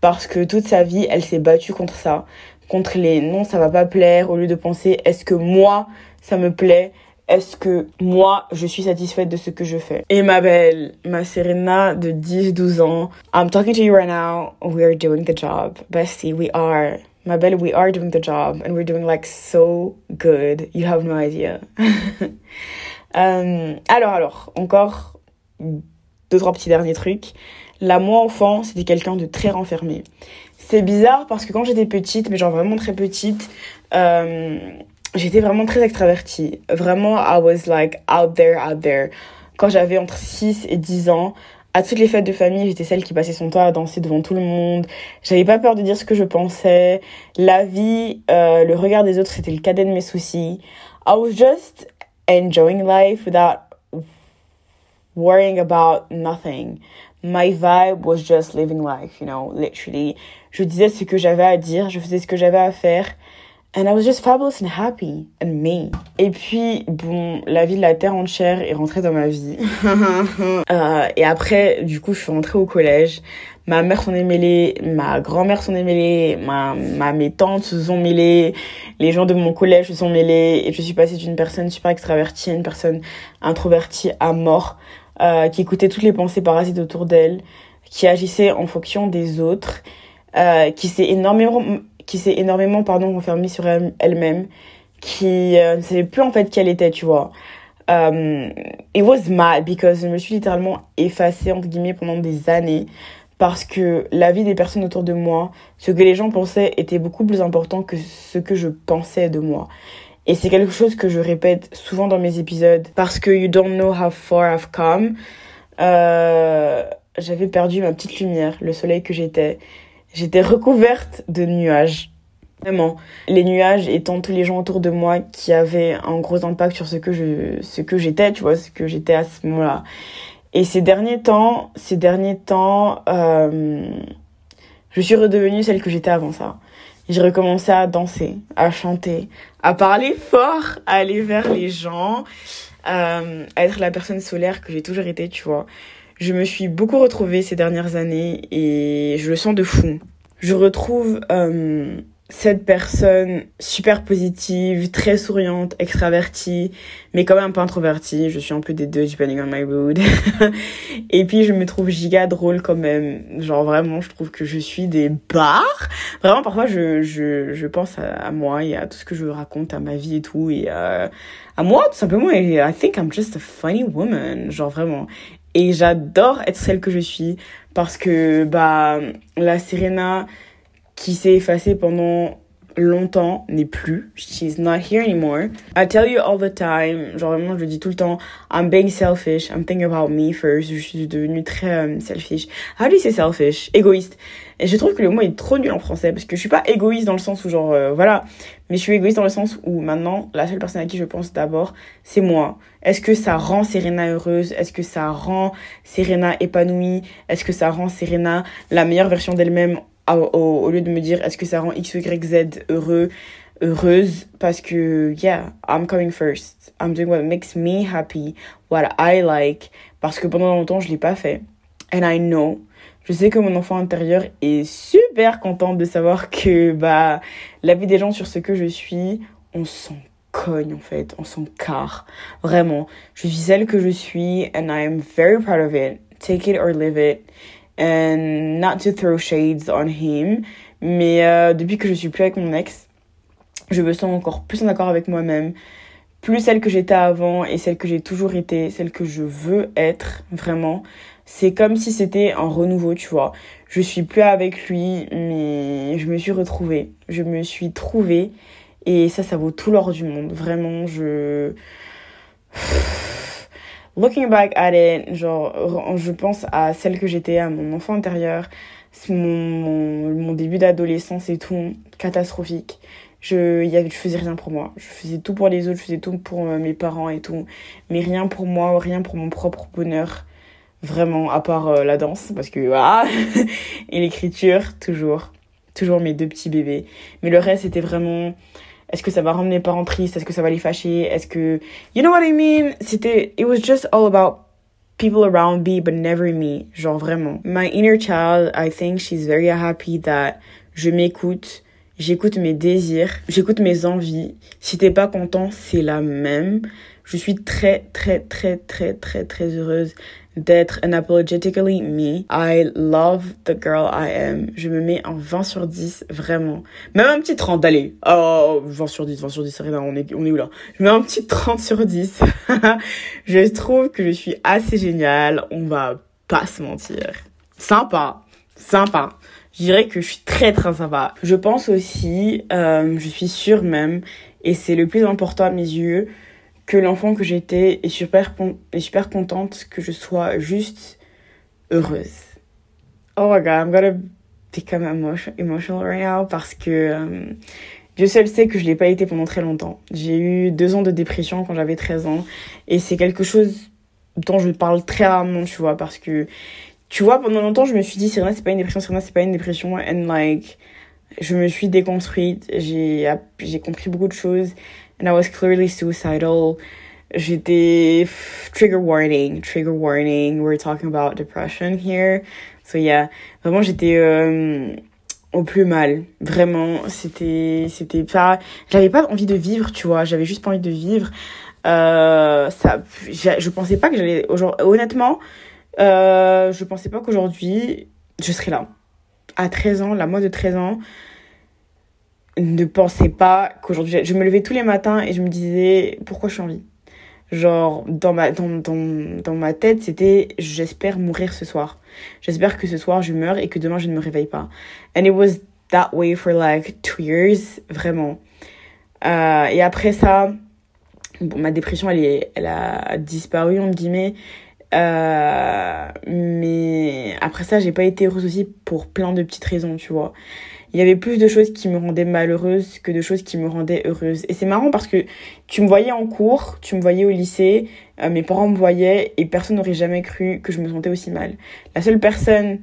parce que toute sa vie, elle s'est battue contre ça, contre les non, ça va pas plaire, au lieu de penser est-ce que moi, ça me plaît, est-ce que moi, je suis satisfaite de ce que je fais? Et ma belle, ma Serena de 10-12 ans, I'm talking to you right now, we are doing the job. Bestie, we are. Ma belle, we are doing the job and we're doing like so good. You have no idea. Euh, alors, alors, encore deux, trois petits derniers trucs. Là, moi, enfant, c'était quelqu'un de très renfermé. C'est bizarre parce que quand j'étais petite, mais genre vraiment très petite, euh, j'étais vraiment très extravertie. Vraiment, I was like out there, out there. Quand j'avais entre 6 et 10 ans, à toutes les fêtes de famille, j'étais celle qui passait son temps à danser devant tout le monde. J'avais pas peur de dire ce que je pensais. La vie, euh, le regard des autres, c'était le cadet de mes soucis. I was just enjoying life without worrying about nothing. My vibe was just living life, you know, literally. Je disais ce que j'avais à dire, je faisais ce que j'avais à faire. And I was just fabulous and happy and me. Et puis, bon, la vie de la terre entière est rentrée dans ma vie. euh, et après, du coup, je suis rentrée au collège. Ma mère s'en est mêlée, ma grand-mère s'en est mêlée, ma, ma, mes tantes se sont mêlées, les gens de mon collège se sont mêlés. Et je suis passée d'une personne super extravertie à une personne introvertie à mort, euh, qui écoutait toutes les pensées parasites autour d'elle, qui agissait en fonction des autres, euh, qui s'est énormément qui s'est énormément pardon renfermée sur elle-même qui euh, ne savait plus en fait qui elle était tu vois. Um, it was mad because je me suis littéralement effacée entre guillemets pendant des années parce que la vie des personnes autour de moi ce que les gens pensaient était beaucoup plus important que ce que je pensais de moi. Et c'est quelque chose que je répète souvent dans mes épisodes parce que you don't know how far I've come. Euh, j'avais perdu ma petite lumière le soleil que j'étais J'étais recouverte de nuages. Vraiment, les nuages étant tous les gens autour de moi qui avaient un gros impact sur ce que je, ce que j'étais, tu vois, ce que j'étais à ce moment-là. Et ces derniers temps, ces derniers temps, euh, je suis redevenue celle que j'étais avant ça. J'ai recommencé à danser, à chanter, à parler fort, à aller vers les gens, euh, à être la personne solaire que j'ai toujours été, tu vois. Je me suis beaucoup retrouvée ces dernières années et je le sens de fou. Je retrouve euh, cette personne super positive, très souriante, extravertie, mais quand même un peu introvertie. Je suis un peu des deux, depending on my mood. et puis, je me trouve giga drôle quand même. Genre, vraiment, je trouve que je suis des barres. Vraiment, parfois, je, je, je pense à, moi et à tout ce que je raconte, à ma vie et tout. Et euh, à moi, tout simplement. Et I think I'm just a funny woman. Genre, vraiment. Et j'adore être celle que je suis parce que, bah, la Serena qui s'est effacée pendant longtemps n'est plus. She's not here anymore. I tell you all the time, genre vraiment je le dis tout le temps, I'm being selfish, I'm thinking about me first. Je suis devenue très euh, selfish. Do you say selfish? Égoïste. Et je trouve que le mot est trop nul en français parce que je suis pas égoïste dans le sens où genre euh, voilà, mais je suis égoïste dans le sens où maintenant la seule personne à qui je pense d'abord c'est moi. Est-ce que ça rend Serena heureuse? Est-ce que ça rend Serena épanouie? Est-ce que ça rend Serena la meilleure version d'elle-même? Au, lieu de me dire est-ce que ça rend X, Y, Z heureux, heureuse, parce que, yeah, I'm coming first. I'm doing what makes me happy, what I like, parce que pendant longtemps, je l'ai pas fait. And I know. Je sais que mon enfant intérieur est super content de savoir que, bah, la vie des gens sur ce que je suis, on s'en cogne, en fait. On s'en carre. Vraiment. Je suis celle que je suis, and I am very proud of it. Take it or leave it and not to throw shades on him. Mais euh, depuis que je suis plus avec mon ex, je me sens encore plus en accord avec moi-même. Plus celle que j'étais avant et celle que j'ai toujours été, celle que je veux être vraiment. C'est comme si c'était un renouveau, tu vois. Je suis plus avec lui, mais je me suis retrouvée. Je me suis trouvée. Et ça, ça vaut tout l'or du monde. Vraiment, je looking back at it, genre, je pense à celle que j'étais, à mon enfant intérieur, mon, mon, début d'adolescence et tout, catastrophique. Je, y avait, je faisais rien pour moi. Je faisais tout pour les autres, je faisais tout pour euh, mes parents et tout. Mais rien pour moi, rien pour mon propre bonheur. Vraiment, à part euh, la danse, parce que voilà. et l'écriture, toujours. Toujours mes deux petits bébés. Mais le reste, c'était vraiment est-ce que ça va rendre mes parents tristes? Est-ce que ça va les fâcher? Est-ce que... You know what I mean? C'était... It was just all about people around me, but never me. Genre vraiment. My inner child, I think she's very happy that je m'écoute. J'écoute mes désirs. J'écoute mes envies. Si t'es pas content, c'est la même. Je suis très, très, très, très, très, très heureuse d'être unapologetically me. I love the girl I am. Je me mets en 20 sur 10, vraiment. Même un petit 30, allez. Oh, 20 sur 10, 20 sur 10, c'est rien, on est, on est où là? Je mets un petit 30 sur 10. je trouve que je suis assez géniale. On va pas se mentir. Sympa. Sympa. Je dirais que je suis très très sympa. Je pense aussi, euh, je suis sûre même, et c'est le plus important à mes yeux, que l'enfant que j'étais est super, est super contente que je sois juste heureuse. Oh my god, I'm gonna become emotional right now parce que euh, Dieu seul sait que je l'ai pas été pendant très longtemps. J'ai eu deux ans de dépression quand j'avais 13 ans et c'est quelque chose dont je parle très rarement, tu vois, parce que tu vois, pendant longtemps, je me suis dit, Serena, c'est pas une dépression, Serena, c'est pas une dépression, and like, je me suis déconstruite, j'ai compris beaucoup de choses, and I was clearly suicidal. J'étais trigger warning, trigger warning. We're talking about depression here. So yeah, vraiment j'étais euh, au plus mal. Vraiment, c'était c'était pas j'avais pas envie de vivre, tu vois, j'avais juste pas envie de vivre. Euh, ça je pensais pas que j'allais honnêtement euh, je pensais pas qu'aujourd'hui je serais là. À 13 ans, la moi de 13 ans, ne pensais pas qu'aujourd'hui je me levais tous les matins et je me disais pourquoi je suis en vie? Genre dans ma dans, dans, dans ma tête c'était j'espère mourir ce soir. J'espère que ce soir je meurs et que demain je ne me réveille pas. And it was that way for like two years vraiment. Euh, et après ça bon, ma dépression elle est elle a disparu entre guillemets. Euh, mais après ça, j'ai pas été heureuse aussi pour plein de petites raisons, tu vois. Il y avait plus de choses qui me rendaient malheureuse que de choses qui me rendaient heureuse. Et c'est marrant parce que tu me voyais en cours, tu me voyais au lycée, euh, mes parents me voyaient et personne n'aurait jamais cru que je me sentais aussi mal. La seule personne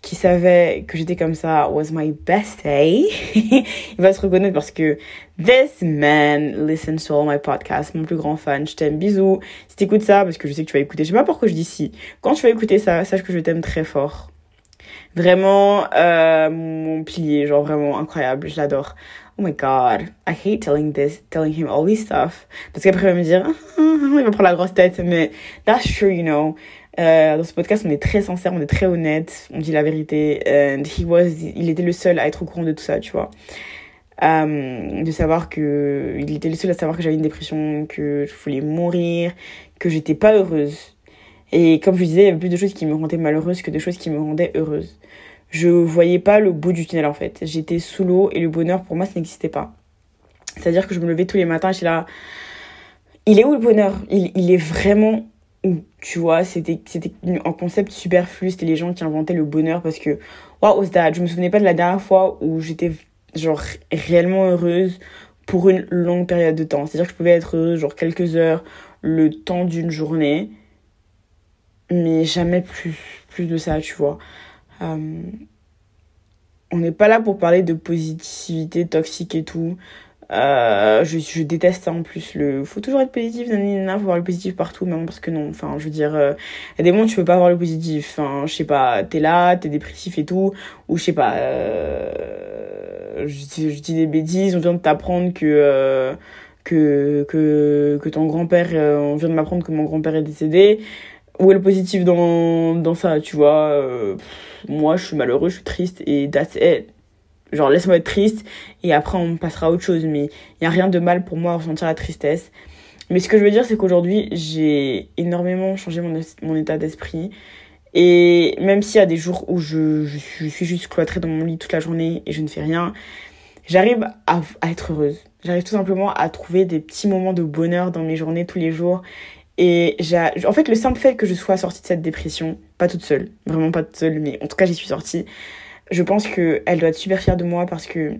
qui savait que j'étais comme ça was my bestie. Il va se reconnaître parce que this man listens to all my podcasts, mon plus grand fan. Je t'aime, bisous. Si t'écoutes ça, parce que je sais que tu vas écouter, je sais pas pourquoi je dis si. Quand tu vas écouter ça, sache que je t'aime très fort. Vraiment, euh, mon pilier, genre vraiment incroyable, je l'adore. Oh my god, I hate telling this, telling him all this stuff. Parce qu'après, il va me dire, il va prendre la grosse tête, mais that's true, you know. Euh, dans ce podcast, on est très sincère, on est très honnête, on dit la vérité. And he was, il était le seul à être au courant de tout ça, tu vois. Euh, de savoir que, il était le seul à savoir que j'avais une dépression, que je voulais mourir, que j'étais pas heureuse. Et comme je disais, il y avait plus de choses qui me rendaient malheureuse que de choses qui me rendaient heureuse. Je voyais pas le bout du tunnel en fait. J'étais sous l'eau et le bonheur pour moi ça n'existait pas. C'est-à-dire que je me levais tous les matins et j'étais là. Il est où le bonheur? Il, il est vraiment tu vois, c'était un concept superflu, c'était les gens qui inventaient le bonheur parce que that Je me souvenais pas de la dernière fois où j'étais genre réellement heureuse pour une longue période de temps. C'est-à-dire que je pouvais être heureuse genre quelques heures, le temps d'une journée, mais jamais plus plus de ça, tu vois. Euh, on n'est pas là pour parler de positivité toxique et tout. Euh, je, déteste ça en plus. Le faut toujours être positif, il faut voir le positif partout, même parce que non. Enfin, je veux dire, euh, il y a des moments où tu peux pas voir le positif. Enfin, je sais pas, t'es là, t'es dépressif et tout, ou je sais pas. Euh, je, dis des bêtises, on vient de t'apprendre que euh, que que que ton grand-père, euh, on vient de m'apprendre que mon grand-père est décédé. Où est le positif dans dans ça, tu vois Moi, je suis malheureux, je suis triste et that's it. Genre laisse-moi être triste et après on passera à autre chose mais il y a rien de mal pour moi à ressentir la tristesse. Mais ce que je veux dire c'est qu'aujourd'hui j'ai énormément changé mon, mon état d'esprit. Et même s'il y a des jours où je, je, suis juste cloîtrée dans mon lit toute la journée et je ne fais rien j'arrive à, à être heureuse. J'arrive tout simplement à trouver des petits moments de bonheur dans mes journées tous les jours et en fait le simple fait que je sois sortie de cette dépression pas toute seule vraiment pas toute seule mais en tout cas j'y suis sortie je pense qu'elle doit être super fière de moi parce que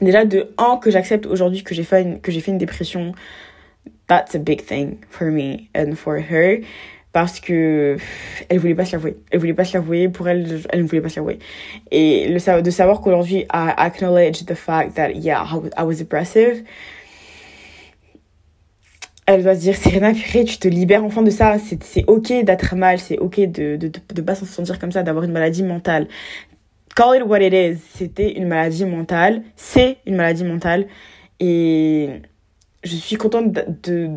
déjà de un que j'accepte aujourd'hui que j'ai fait une, fait une dépression that's a big thing for me and for her parce que elle voulait pas se l'avouer. Elle voulait pas se l'avouer. Pour elle elle ne voulait pas se l'avouer. Et le de savoir qu'aujourd'hui I acknowledge the fact that yeah I was depressive elle doit se dire Serena purée tu te libères enfin de ça c'est ok d'être mal c'est ok de, de, de, de pas s'en sentir comme ça d'avoir une maladie mentale call it what it is. C'était une maladie mentale. C'est une maladie mentale. Et je suis contente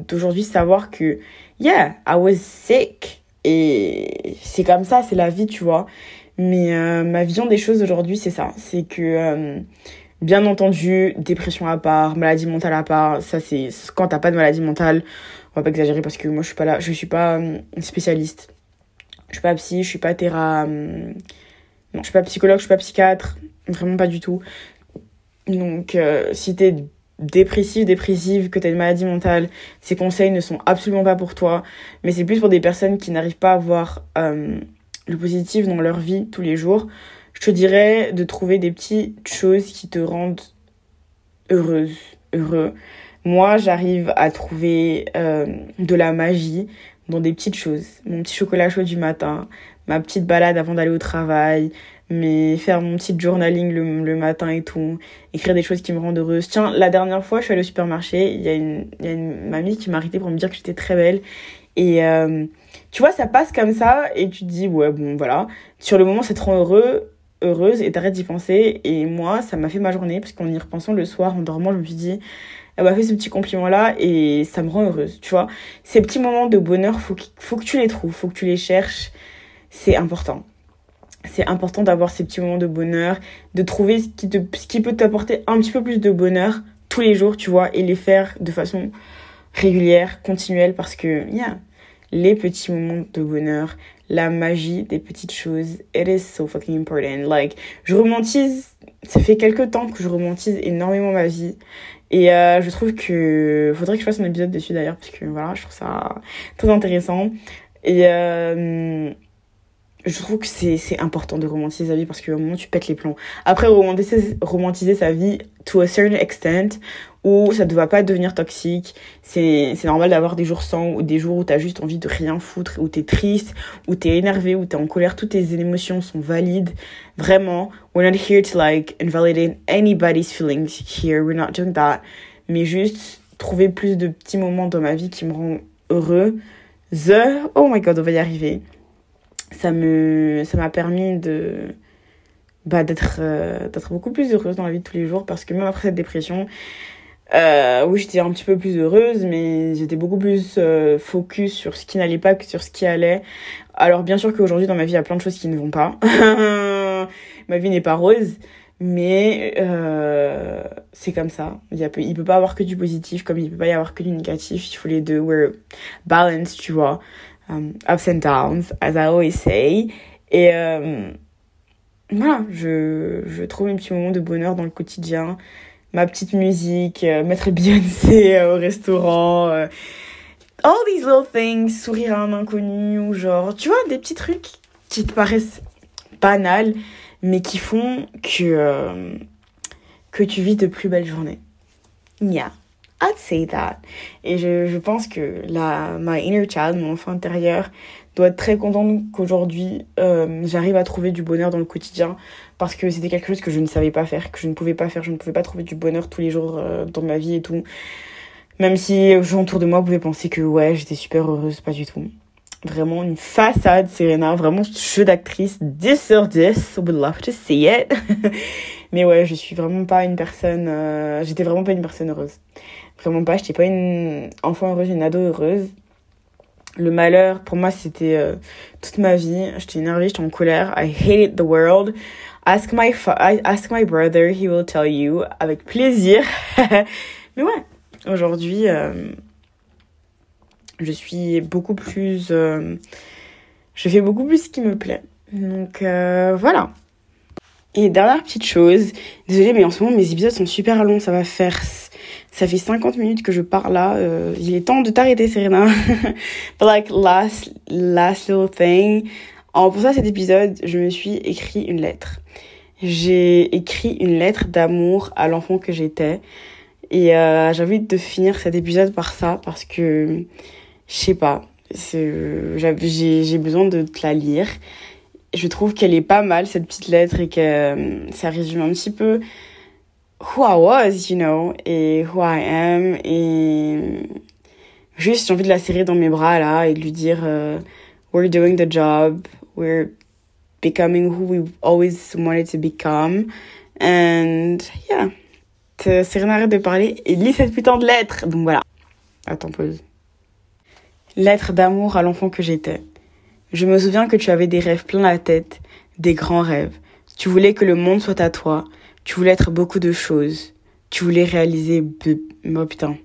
d'aujourd'hui savoir que, yeah, I was sick. Et c'est comme ça, c'est la vie, tu vois. Mais euh, ma vision des choses aujourd'hui, c'est ça. C'est que, euh, bien entendu, dépression à part, maladie mentale à part, ça c'est quand t'as pas de maladie mentale. On va pas exagérer parce que moi je suis pas là, je suis pas euh, spécialiste. Je suis pas psy, je suis pas théra je suis pas psychologue, je suis pas psychiatre, vraiment pas du tout. Donc, euh, si t'es dépressif, dépressive, que t'as une maladie mentale, ces conseils ne sont absolument pas pour toi. Mais c'est plus pour des personnes qui n'arrivent pas à voir euh, le positif dans leur vie tous les jours. Je te dirais de trouver des petites choses qui te rendent heureuse, heureux. Moi, j'arrive à trouver euh, de la magie dans des petites choses. Mon petit chocolat chaud du matin, ma petite balade avant d'aller au travail, mais faire mon petit journaling le, matin et tout, écrire des choses qui me rendent heureuse. Tiens, la dernière fois, je suis allée au supermarché, il y a une, il y a une mamie qui m'a arrêté pour me dire que j'étais très belle. Et euh, tu vois, ça passe comme ça et tu te dis, ouais, bon, voilà. Sur le moment, te rend heureux, heureuse et t'arrêtes d'y penser. Et moi, ça m'a fait ma journée parce qu'en y repensant le soir, en dormant, je me suis dit, elle m'a fait ce petit compliment-là et ça me rend heureuse, tu vois. Ces petits moments de bonheur, faut, faut que tu les trouves, faut que tu les cherches c'est important. C'est important d'avoir ces petits moments de bonheur, de trouver ce qui, te, ce qui peut t'apporter un petit peu plus de bonheur tous les jours, tu vois, et les faire de façon régulière, continuelle, parce que, yeah, les petits moments de bonheur, la magie des petites choses, it is so fucking important. Like, je romantise, ça fait quelques temps que je romantise énormément ma vie. Et euh, je trouve que faudrait que je fasse un épisode dessus d'ailleurs parce que voilà, je trouve ça très intéressant. Et euh, je trouve que c'est important de romantiser sa vie parce qu'à un moment tu pètes les plombs. Après, romantiser, romantiser sa vie to a certain extent où ça ne doit pas devenir toxique. C'est normal d'avoir des jours sans ou des jours où tu as juste envie de rien foutre, où tu es triste, où tu es énervé, où tu es en colère. Toutes tes émotions sont valides. Vraiment, we're not here to like invalidate anybody's feelings here. We're not doing that. Mais juste trouver plus de petits moments dans ma vie qui me rendent heureux. The, oh my god, on va y arriver ça me ça m'a permis de bah, d'être euh, d'être beaucoup plus heureuse dans la vie de tous les jours parce que même après cette dépression euh, oui j'étais un petit peu plus heureuse mais j'étais beaucoup plus euh, focus sur ce qui n'allait pas que sur ce qui allait. Alors bien sûr qu'aujourd'hui dans ma vie il y a plein de choses qui ne vont pas. Ma vie n'est pas rose mais euh, c'est comme ça. Il y a, il peut pas avoir que du positif comme il peut pas y avoir que du négatif. Il faut les deux we're balance tu vois. Um, ups and downs, as I always say. Et euh, voilà, je, je trouve un petit moment de bonheur dans le quotidien. Ma petite musique, euh, mettre Beyoncé euh, au restaurant, euh, all these little things, sourire à un inconnu, ou genre, tu vois, des petits trucs qui te paraissent banals, mais qui font que, que tu vis de plus belles journées. Yeah. I'd say that. Et je, je pense que la, my inner child, mon enfant intérieur, doit être très contente qu'aujourd'hui euh, j'arrive à trouver du bonheur dans le quotidien parce que c'était quelque chose que je ne savais pas faire, que je ne pouvais pas faire. Je ne pouvais pas trouver du bonheur tous les jours euh, dans ma vie et tout. Même si les gens autour de moi pouvaient penser que ouais, j'étais super heureuse, pas du tout. Vraiment une façade, Serena. Vraiment jeu d'actrice 10 sur 10. Would love to see it. Mais ouais, je suis vraiment pas une personne. Euh, j'étais vraiment pas une personne heureuse. Vraiment pas. J'étais pas une enfant heureuse, une ado heureuse. Le malheur, pour moi, c'était euh, toute ma vie. J'étais énervée, j'étais en colère. I hated the world. Ask my, ask my brother, he will tell you. Avec plaisir. Mais ouais, aujourd'hui, euh, je suis beaucoup plus... Euh, je fais beaucoup plus ce qui me plaît. Donc voilà. Et dernière petite chose, désolée mais en ce moment mes épisodes sont super longs, ça va faire ça fait 50 minutes que je parle là. Euh, il est temps de t'arrêter, Serena. But like, last, last little thing. En pour ça, cet épisode, je me suis écrit une lettre. J'ai écrit une lettre d'amour à l'enfant que j'étais. Et euh, j'ai envie de finir cet épisode par ça parce que, je sais pas, j'ai besoin de te la lire. Je trouve qu'elle est pas mal, cette petite lettre, et que euh, ça résume un petit peu who I was, you know, et who I am, et juste j'ai envie de la serrer dans mes bras là et de lui dire uh, we're doing the job, we're becoming who we always wanted to become, and yeah. Serena arrête de parler et lis cette putain de lettre. Donc voilà. Attends, pause. Lettre d'amour à l'enfant que j'étais. Je me souviens que tu avais des rêves plein la tête, des grands rêves. Tu voulais que le monde soit à toi, tu voulais être beaucoup de choses. Tu voulais réaliser... Oh putain.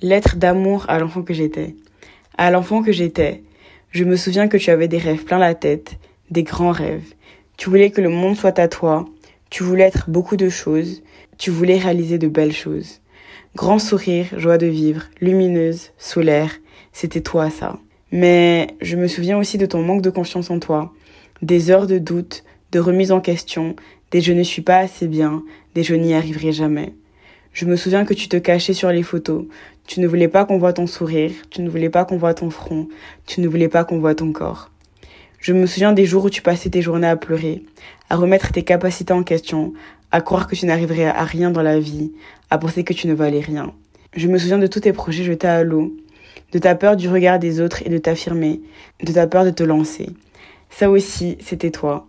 Lettre d'amour à l'enfant que j'étais. À l'enfant que j'étais. Je me souviens que tu avais des rêves plein la tête. Des grands rêves. Tu voulais que le monde soit à toi. Tu voulais être beaucoup de choses. Tu voulais réaliser de belles choses. Grand sourire, joie de vivre, lumineuse, solaire. C'était toi ça. Mais je me souviens aussi de ton manque de confiance en toi. Des heures de doute, de remise en question, des je ne suis pas assez bien, des je n'y arriverai jamais. Je me souviens que tu te cachais sur les photos. Tu ne voulais pas qu'on voit ton sourire, tu ne voulais pas qu'on voit ton front, tu ne voulais pas qu'on voit ton corps. Je me souviens des jours où tu passais tes journées à pleurer, à remettre tes capacités en question, à croire que tu n'arriverais à rien dans la vie, à penser que tu ne valais rien. Je me souviens de tous tes projets jetés à l'eau, de ta peur du regard des autres et de t'affirmer, de ta peur de te lancer. Ça aussi, c'était toi.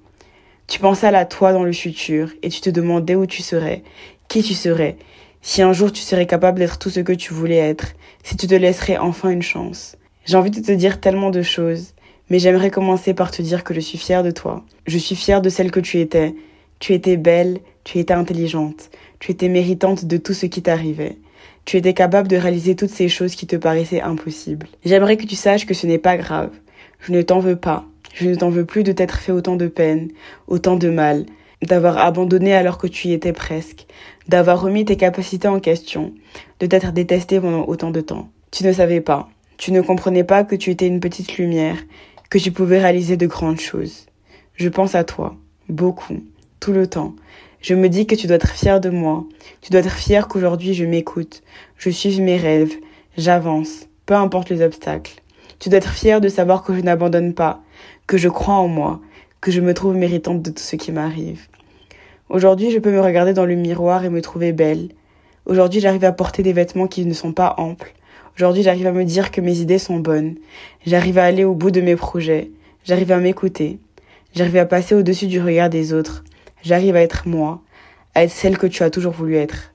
Tu pensais à la toi dans le futur et tu te demandais où tu serais, qui tu serais, si un jour tu serais capable d'être tout ce que tu voulais être, si tu te laisserais enfin une chance. J'ai envie de te dire tellement de choses, mais j'aimerais commencer par te dire que je suis fière de toi. Je suis fière de celle que tu étais. Tu étais belle, tu étais intelligente, tu étais méritante de tout ce qui t'arrivait. Tu étais capable de réaliser toutes ces choses qui te paraissaient impossibles. J'aimerais que tu saches que ce n'est pas grave. Je ne t'en veux pas. Je ne t'en veux plus de t'être fait autant de peine, autant de mal, d'avoir abandonné alors que tu y étais presque, d'avoir remis tes capacités en question, de t'être détesté pendant autant de temps. Tu ne savais pas, tu ne comprenais pas que tu étais une petite lumière que tu pouvais réaliser de grandes choses. Je pense à toi, beaucoup, tout le temps. Je me dis que tu dois être fier de moi. Tu dois être fier qu'aujourd'hui je m'écoute. Je suis mes rêves. J'avance, peu importe les obstacles. Tu dois être fier de savoir que je n'abandonne pas, que je crois en moi, que je me trouve méritante de tout ce qui m'arrive. Aujourd'hui, je peux me regarder dans le miroir et me trouver belle. Aujourd'hui, j'arrive à porter des vêtements qui ne sont pas amples. Aujourd'hui, j'arrive à me dire que mes idées sont bonnes. J'arrive à aller au bout de mes projets. J'arrive à m'écouter. J'arrive à passer au-dessus du regard des autres. J'arrive à être moi, à être celle que tu as toujours voulu être.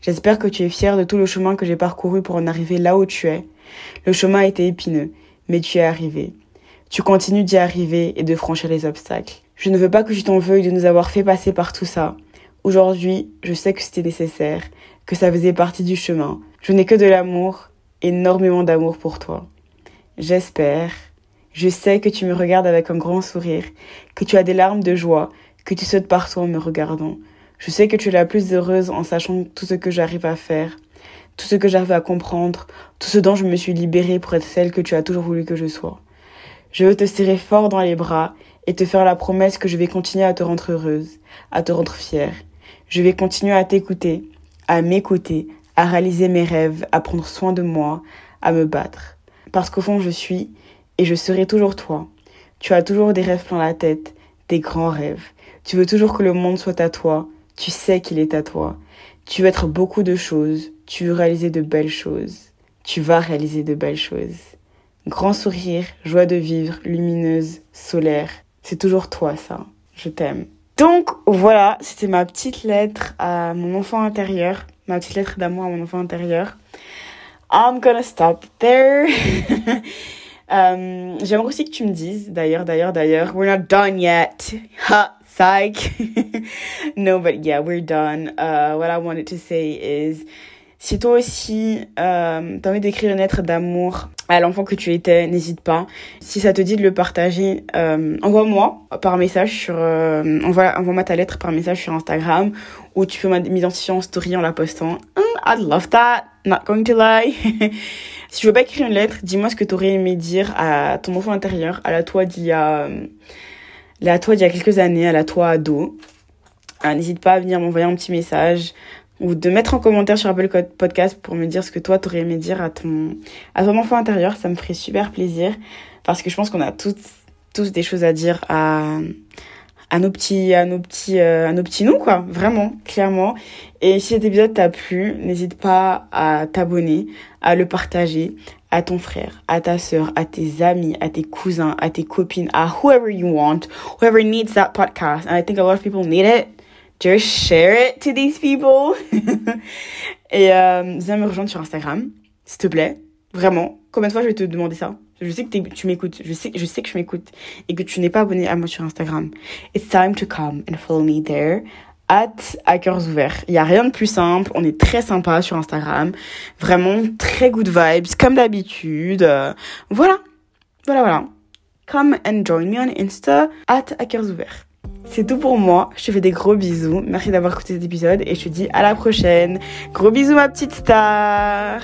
J'espère que tu es fière de tout le chemin que j'ai parcouru pour en arriver là où tu es. Le chemin a été épineux, mais tu es arrivé. Tu continues d'y arriver et de franchir les obstacles. Je ne veux pas que tu t'en veuilles de nous avoir fait passer par tout ça. Aujourd'hui, je sais que c'était nécessaire, que ça faisait partie du chemin. Je n'ai que de l'amour, énormément d'amour pour toi. J'espère, je sais que tu me regardes avec un grand sourire, que tu as des larmes de joie, que tu sautes partout en me regardant. Je sais que tu es la plus heureuse en sachant tout ce que j'arrive à faire, tout ce que j'arrive à comprendre, tout ce dont je me suis libérée pour être celle que tu as toujours voulu que je sois. Je veux te serrer fort dans les bras et te faire la promesse que je vais continuer à te rendre heureuse, à te rendre fière. Je vais continuer à t'écouter, à m'écouter, à réaliser mes rêves, à prendre soin de moi, à me battre. Parce qu'au fond, je suis et je serai toujours toi. Tu as toujours des rêves plein la tête, des grands rêves. Tu veux toujours que le monde soit à toi. Tu sais qu'il est à toi. Tu veux être beaucoup de choses. Tu veux réaliser de belles choses. Tu vas réaliser de belles choses. Grand sourire, joie de vivre, lumineuse, solaire. C'est toujours toi ça. Je t'aime. Donc voilà, c'était ma petite lettre à mon enfant intérieur. Ma petite lettre d'amour à mon enfant intérieur. I'm gonna stop there. euh, J'aimerais aussi que tu me dises, d'ailleurs, d'ailleurs, d'ailleurs, we're not done yet. Ha! psych. no, but yeah, we're done. Uh, what I wanted to say is, si toi aussi euh, t'as envie d'écrire une lettre d'amour à l'enfant que tu étais, n'hésite pas. Si ça te dit de le partager, euh, envoie-moi par message sur, euh, envoie, envoie-moi ta lettre par message sur Instagram ou tu peux m'identifier en story en la postant. Mm, I'd love that, not going to lie. si tu veux pas écrire une lettre, dis-moi ce que t'aurais aimé dire à ton enfant intérieur, à la toi d'il y a la toi d'il y a quelques années, à la toi ado. N'hésite pas à venir m'envoyer un petit message ou de mettre en commentaire sur Apple Podcast pour me dire ce que toi t'aurais aimé dire à ton, à ton enfant intérieur. Ça me ferait super plaisir parce que je pense qu'on a tous, tous des choses à dire à, à nos petits, à nos petits, euh, à nos petits nous, quoi. Vraiment, clairement. Et si cet épisode t'a plu, n'hésite pas à t'abonner, à le partager, à ton frère, à ta sœur, à tes amis, à tes cousins, à tes copines, à whoever you want, whoever needs that podcast. And I think a lot of people need it. Just share it to these people. Et euh, viens me rejoindre sur Instagram, s'il te plaît. Vraiment. Combien de fois je vais te demander ça? Je sais que tu m'écoutes. Je sais, je sais que je m'écoute. Et que tu n'es pas abonné à moi sur Instagram. It's time to come and follow me there à cœurs ouverts. Il y a rien de plus simple. On est très sympa sur Instagram. Vraiment très good vibes, comme d'habitude. Euh, voilà. Voilà, voilà. Come and join me on Insta, à cœurs ouverts. C'est tout pour moi. Je te fais des gros bisous. Merci d'avoir écouté cet épisode et je te dis à la prochaine. Gros bisous ma petite star.